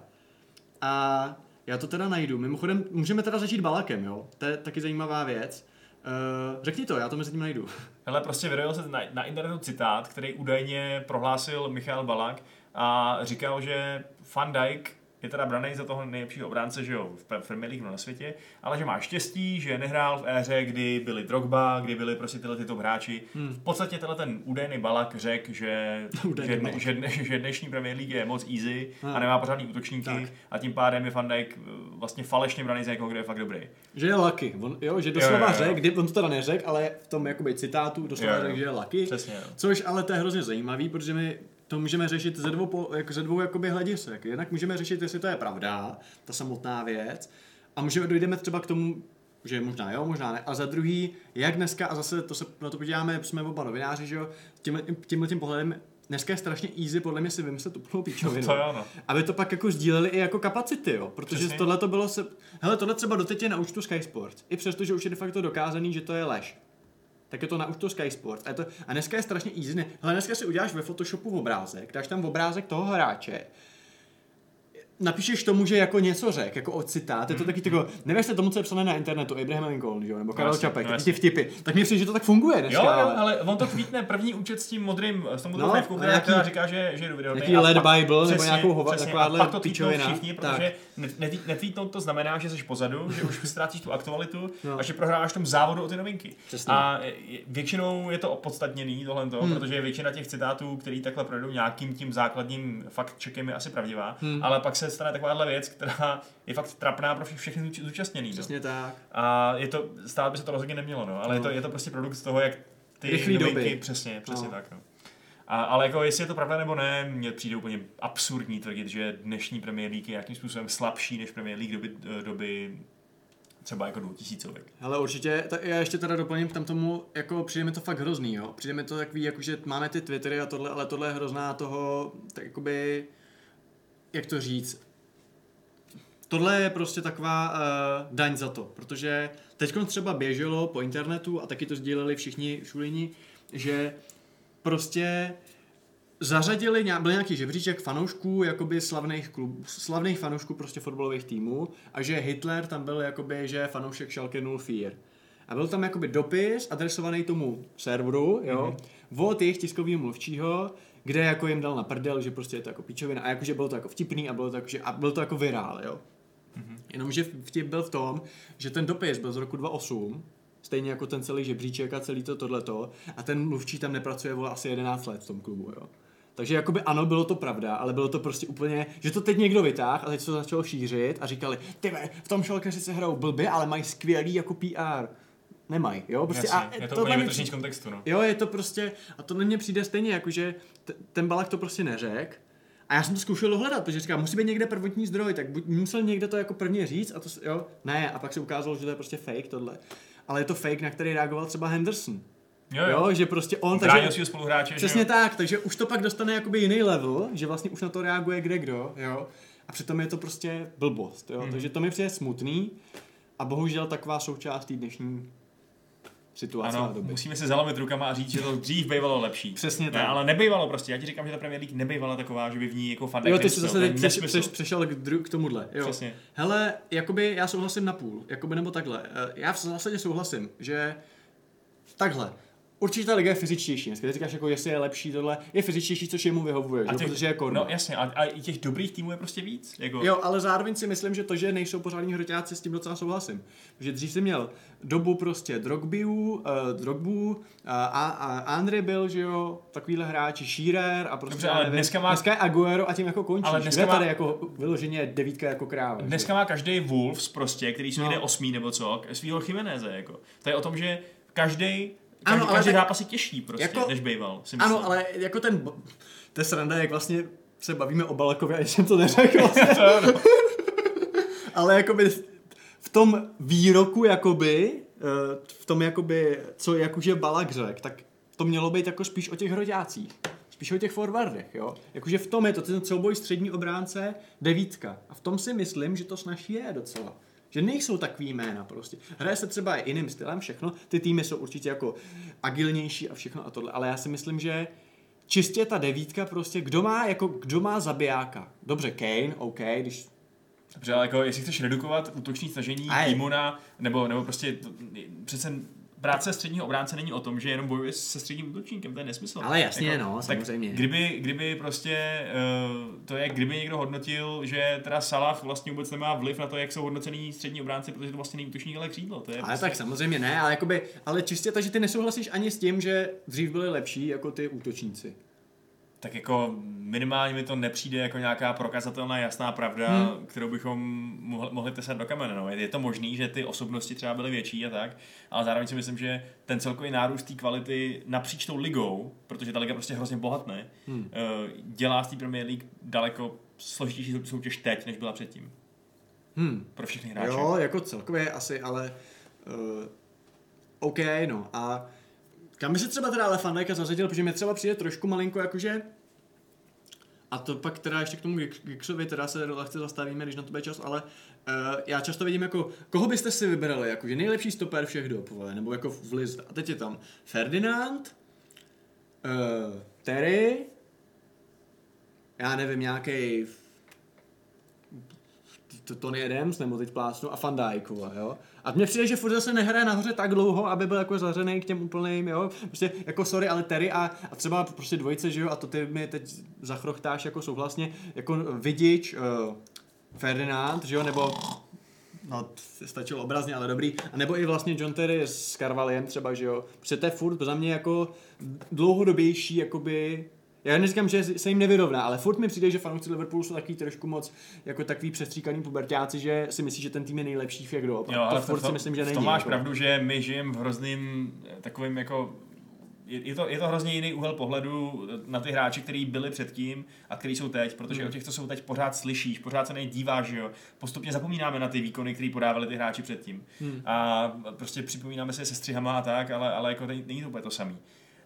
A já to teda najdu. Mimochodem, můžeme teda začít Balakem, jo? To je taky zajímavá věc. Uh, řekni to, já to mezi tím najdu. Hele, prostě vyrojil se na, na internetu citát, který údajně prohlásil Michal Balak a říkal, že Van Dijk je teda braný za toho nejlepšího obránce, že jo, v Premier League na světě, ale že má štěstí, že nehrál v éře, kdy byli Drogba, kdy byli prostě tyhle tyto hráči. Hmm. V podstatě tenhle ten údajný balak řekl, že, že, že, že, že, dnešní Premier League je moc easy hmm. a nemá pořádný útočníky tak. a tím pádem je Van Dijk eh, vlastně falešně braný za někoho, kdo je fakt dobrý. Že je lucky, on, jo, že doslova řekl, on to teda neřekl, ale v tom jakoby citátu doslova řekl, že je lucky. Přesně, jo. Což ale to je hrozně zajímavý, protože my to můžeme řešit ze dvou, jako ze dvou jakoby hledisek. Jednak můžeme řešit, jestli to je pravda, ta samotná věc, a můžeme dojdeme třeba k tomu, že možná jo, možná ne. A za druhý, jak dneska, a zase to se na to podíváme, jsme oba novináři, že jo, tímhle, tímhle tím pohledem, dneska je strašně easy podle mě si vymyslet úplnou píčovinu. to jo, no. Aby to pak jako sdíleli i jako kapacity, jo. Protože tohle to bylo se... Hele, tohle třeba doteď je na účtu Sky Sports. I přesto, že už je de facto dokázaný, že to je lež tak je to na už to Sky Sports. A, to, a dneska je strašně easy. Ne, hele, dneska si uděláš ve Photoshopu obrázek, dáš tam obrázek toho hráče, napíšeš tomu, že jako něco řek, jako od citát, je to taky tako, nevěřte tomu, co je psané na internetu, Abraham Lincoln, že? nebo Karel no, Čapek, no, ty vtipy, tak přijde, že to tak funguje dneska. Jo, jo, ale... ale on to tweetne první účet s tím modrým, s tom modrým no, která, nějaký, říká, že, že je video. Nějaký LED Bible, přesně, nebo nějakou hova, takováhle pičovina. všichni, protože netweetnout to znamená, že jsi pozadu, že už ztrácíš tu aktualitu no. a že prohráváš tom závodu o ty novinky. Přesně. A většinou je to opodstatněný tohle, hmm. protože většina těch citátů, který takhle projdou nějakým tím základním fakt checkem je asi pravdivá, hmm. ale pak se stane takováhle věc, která je fakt trapná pro všechny zúčastněný. No. Přesně no. tak. A je to, stát by se to rozhodně nemělo, no, ale no. Je, to, je to prostě produkt z toho, jak ty Rychlý novinky, doby. přesně, přesně no. tak, no. A, ale jako jestli je to pravda nebo ne, mně přijde úplně absurdní tvrdit, že dnešní Premier League je nějakým způsobem slabší než Premier League doby, doby třeba jako 2000. Ale určitě, tak já ještě teda doplním tam tomu, jako přijde mi to fakt hrozný, jo. Přijde mi to takový, jako že máme ty Twittery a tohle, ale tohle je hrozná toho, tak jakoby, jak to říct, tohle je prostě taková uh, daň za to, protože teď třeba běželo po internetu a taky to sdíleli všichni šulini, že prostě zařadili, byl nějaký žebříček fanoušků, jakoby slavných klubů, slavných fanoušků prostě fotbalových týmů a že Hitler tam byl jakoby, že fanoušek Schalke 04. A byl tam jakoby dopis adresovaný tomu serveru, jo, mm-hmm. od jejich tiskového mluvčího, kde jako jim dal na prdel, že prostě je to jako píčovina a jakože bylo to jako vtipný a bylo to jako, že, a bylo to jako virál, jo. Mm-hmm. Jenomže vtip byl v tom, že ten dopis byl z roku 2008, stejně jako ten celý žebříček a celý to tohleto a ten mluvčí tam nepracuje vole asi 11 let v tom klubu, jo. Takže jakoby ano, bylo to pravda, ale bylo to prostě úplně, že to teď někdo vytáhl a teď se to začalo šířit a říkali, ty v tom šalkeři se hrajou blbě, ale mají skvělý jako PR. Nemají, jo? Prostě Jasně, a je to úplně vytržení z kontextu, no. Jo, je to prostě, a to na mě přijde stejně, jakože t- ten balak to prostě neřek. A já jsem to zkoušel dohledat, protože říkám, musí být někde prvotní zdroj, tak buď musel někde to jako prvně říct a to, jo, ne, a pak se ukázalo, že to je prostě fake tohle. Ale je to fake, na který reagoval třeba Henderson. Jo, jo. jo že prostě on... takže, svého spoluhráče. Přesně tak, takže už to pak dostane jakoby jiný level, že vlastně už na to reaguje kde kdo, jo. A přitom je to prostě blbost, jo. Hmm. Takže to mi přijde smutný a bohužel taková součást té dnešní situace ano, doby. musíme se zalomit rukama a říct, že to dřív bývalo lepší. Přesně ne, tak. ale nebývalo prostě. Já ti říkám, že ta Premier League nebývala taková, že by v ní jako fandek Jo, ty jsi zase teď přeš, přeš, přešel k, dru, k tomuhle. Jo. Přesně. Hele, jakoby já souhlasím na půl, jakoby nebo takhle. Eh, já v zásadě souhlasím, že takhle. Určitě ta liga je fyzičtější. Dneska ty říkáš, jako jestli je lepší tohle, je fyzičtější, což jemu vyhovuje, a těch, protože je korma. No jasně, a, a, těch dobrých týmů je prostě víc. Jako... Jo, ale zároveň si myslím, že to, že nejsou pořádní hroťáci, s tím docela souhlasím. Protože dřív jsi měl dobu prostě Drogbiu, uh, Drogbu, uh, a, a Andre byl, že jo, takovýhle hráči, Shearer a prostě Dobře, ale nevím, dneska, má... dneska je Aguero a tím jako končíš. Ale dneska má... tady jako vyloženě devítka jako kráva. Dneska že? má každý Wolves prostě, který jsou no. někde osmý nebo co, svýho Chimeneze, jako. To je o tom, že každý ano, každý, ale každý tak, zápas je těžší prostě, jako, než býval. Si ano, ale jako ten, to je sranda, jak vlastně se bavíme o Balakově, a jsem to neřekl. Vlastně. ale jakoby v tom výroku, jakoby, eh, v tom jakoby, co jakože Balak řekl, tak to mělo být jako spíš o těch hroďácích. Spíš o těch forwardech, jo. Jakože v tom je to ten souboj střední obránce devítka. A v tom si myslím, že to snaží je docela. Že nejsou takový jména prostě. Hraje se třeba i jiným stylem, všechno. Ty týmy jsou určitě jako agilnější a všechno a tohle. Ale já si myslím, že čistě ta devítka prostě, kdo má, jako, kdo má zabijáka. Dobře, Kane, OK, když Dobře, ale jako jestli chceš redukovat útoční snažení týmu na, nebo, nebo prostě přece práce středního obránce není o tom, že jenom bojuje se středním útočníkem, to je nesmysl. Ale jasně, jako, no, samozřejmě. Tak kdyby, kdyby prostě, uh, to je, kdyby někdo hodnotil, že teda Salah vlastně vůbec nemá vliv na to, jak jsou hodnocený střední obránci, protože to vlastně není útočník, ale křídlo. To je ale prostě... tak samozřejmě ne, ale, jakoby, ale čistě takže ty nesouhlasíš ani s tím, že dřív byli lepší jako ty útočníci tak jako minimálně mi to nepřijde jako nějaká prokazatelná jasná pravda, hmm. kterou bychom mohli, mohli tesat do kamene. No. Je to možný, že ty osobnosti třeba byly větší a tak, ale zároveň si myslím, že ten celkový nárůst té kvality napříč tou ligou, protože ta liga prostě hrozně bohatne, hmm. Eh, dělá z té Premier League daleko složitější soutěž teď, než byla předtím. Hmm. Pro všechny hráče. Jo, jako celkově asi, ale uh, OK, no a kam by se třeba teda ale Fandajka zařadil, protože mi třeba přijde trošku malinko jakože a to pak teda ještě k tomu Gixovi teda se lehce zastavíme, když na to bude čas, ale uh, já často vidím jako, koho byste si vybrali, jakože nejlepší stoper všech dob, vole, nebo jako v list. A teď je tam Ferdinand, uh, Terry, já nevím, nějaký Tony Adams, nebo teď plásnu, a Van Dijk, jo. A mně přijde, že furt zase nehraje nahoře tak dlouho, aby byl jako zařený k těm úplným, jo. Prostě jako sorry, ale Terry a, a třeba prostě dvojice, že jo, a to ty mi teď zachrochtáš jako souhlasně, jako Vidič, uh, Ferdinand, že jo, nebo no, stačilo obrazně, ale dobrý. A nebo i vlastně John Terry s Carvalhem třeba, že jo. Protože to je furt za mě jako dlouhodobější, jakoby já neříkám, že se jim nevyrovná, ale furt mi přijde, že fanoušci Liverpoolu jsou takový trošku moc jako takový přestříkaný pubertáci, že si myslí, že ten tým je nejlepší v jak Jo, ale to furt to, si myslím, že není. To máš jako. pravdu, že my žijeme v hrozným takovým jako je to, je to hrozně jiný úhel pohledu na ty hráče, kteří byli předtím a kteří jsou teď, protože mm. o těch, co jsou teď, pořád slyšíš, pořád se nejdíváš, že jo. Postupně zapomínáme na ty výkony, které podávali ty hráči předtím. Mm. A prostě připomínáme se se střihama a tak, ale, ale jako není to úplně to samý.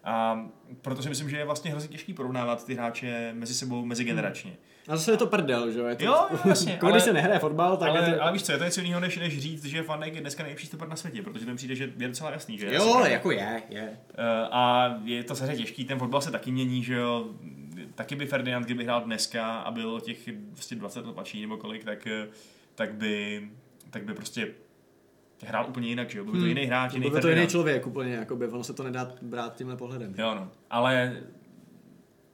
A proto si myslím, že je vlastně hrozně těžký porovnávat ty hráče mezi sebou, mezigeneračně. Hmm. A zase je to prdel, že je to... Jo, jasně. ale, když se nehraje fotbal, tak ale, je to... ale víš co, je to něco jiného, než, než říct, že Dijk je dneska nejlepší stoper na světě, protože to přijde, že je docela jasný, že? Jo, jasný, jako je, je. Uh, a je to samozřejmě těžký, ten fotbal se taky mění, že jo. Taky by Ferdinand, kdyby hrál dneska a byl těch vlastně 20 let nebo kolik, tak, tak by tak by prostě hrál úplně jinak, že jo? Byl to hmm. jiný hráč, jiný Byl to jiný člověk úplně, jakoby, ono se to nedá brát tímhle pohledem. Jo, no. Ale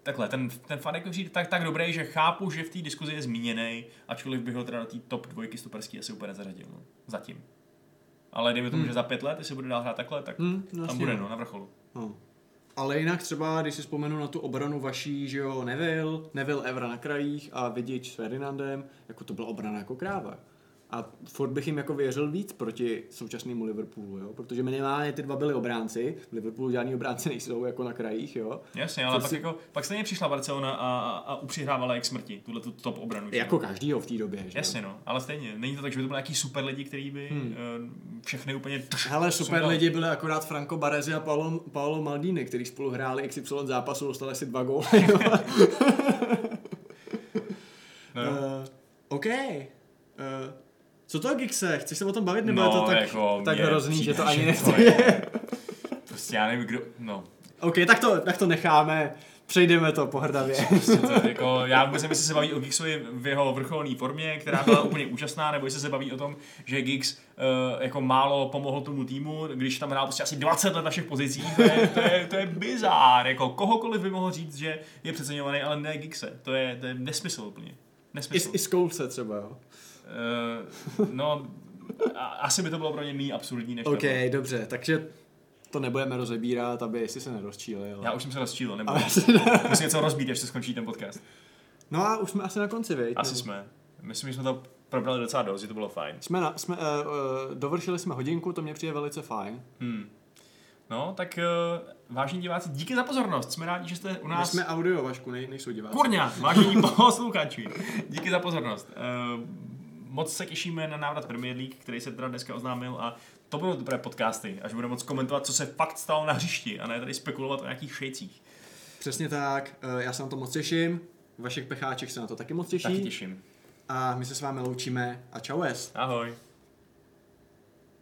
takhle, ten, ten fan jako přijde tak, tak dobrý, že chápu, že v té diskuzi je zmíněný, ačkoliv bych ho teda do té top dvojky stoperský asi úplně nezařadil, no. Zatím. Ale dejme tomu, Hmm. že za pět let, jestli bude dál hrát takhle, tak Hmm, tam jasně, bude, no. no, na vrcholu. No. Ale jinak třeba, když si vzpomenu na tu obranu vaší, že jo, Neville, Neville Evra na krajích a Vidič s Ferdinandem, jako to byla obrana jako kráva. A furt bych jim jako věřil víc proti současnému Liverpoolu, jo? protože minimálně ty dva byli obránci, v Liverpoolu žádní obránci nejsou jako na krajích, jo. Jasně, ale Co pak, si- jako, pak stejně přišla Barcelona a, a, a upřihrávala jak smrti, tuhle tu top obranu. že? Jako každýho v té době, že. Jasně, no, ale stejně. Není to tak, že by to byly nějaký super lidi, který by Hmm. hmm. všechny úplně... Hele, super lidi byli akorát Franco Baresi a Paolo, Paolo Maldini, který spolu hráli XY zápasu, dostali si dva góly. No, Uh, OK. Uh, co to Gixe? Chceš se o tom bavit, nebo No, je to tak, jako tak hrozný, že to ani je- prostě já nevím, kdo... No, OK, tak to, tak to necháme. Přejdeme to pohrdavě. prostě to, jako, já vůbec nevím, jestli se baví o Gigsovi v jeho vrcholné formě, která byla úplně úžasná, nebo jestli se baví o tom, že Gigs uh, jako málo pomohl tomu týmu, když tam hrál prostě asi 20 let na všech pozicích, to je, to je, to je bizár, jako kohokoliv by mohl říct, že je přeceňovaný, ale ne Gigse, to je, to je nesmysl úplně. I, Nesmysl. I Skolce třeba, jo. Uh, no, a, asi by to bylo pro ně méně absurdní, než OK, tohle. dobře, takže to nebudeme rozebírat, aby si se nerozčíli. Ale... Já už jsem se rozčílil, nebo musím něco rozbít, až se skončí ten podcast. No a už jsme asi na konci, viď? Asi Nebo- jsme. Myslím, že jsme to probrali docela dost, že to bylo fajn. Jsme, na, jsme uh, uh, dovršili jsme hodinku, to mě přijde velice fajn. Hmm. No, tak uh, vážení diváci, díky za pozornost. Jsme rádi, že jste u My nás. jsme audio, Vašku, nej, nejsou diváci. Kurňa, vážení posluchači. Díky za pozornost. Uh, moc se těšíme na návrat Premier League, který se teda dneska oznámil a to budou dobré podcasty, až budeme moc komentovat, co se fakt stalo na hřišti a ne tady spekulovat o nějakých šejcích. Přesně tak, uh, já se na to moc těším. Vašek Pecháček se na to taky moc těší. Taky těším. A my se s vámi loučíme a čau es. Ahoj.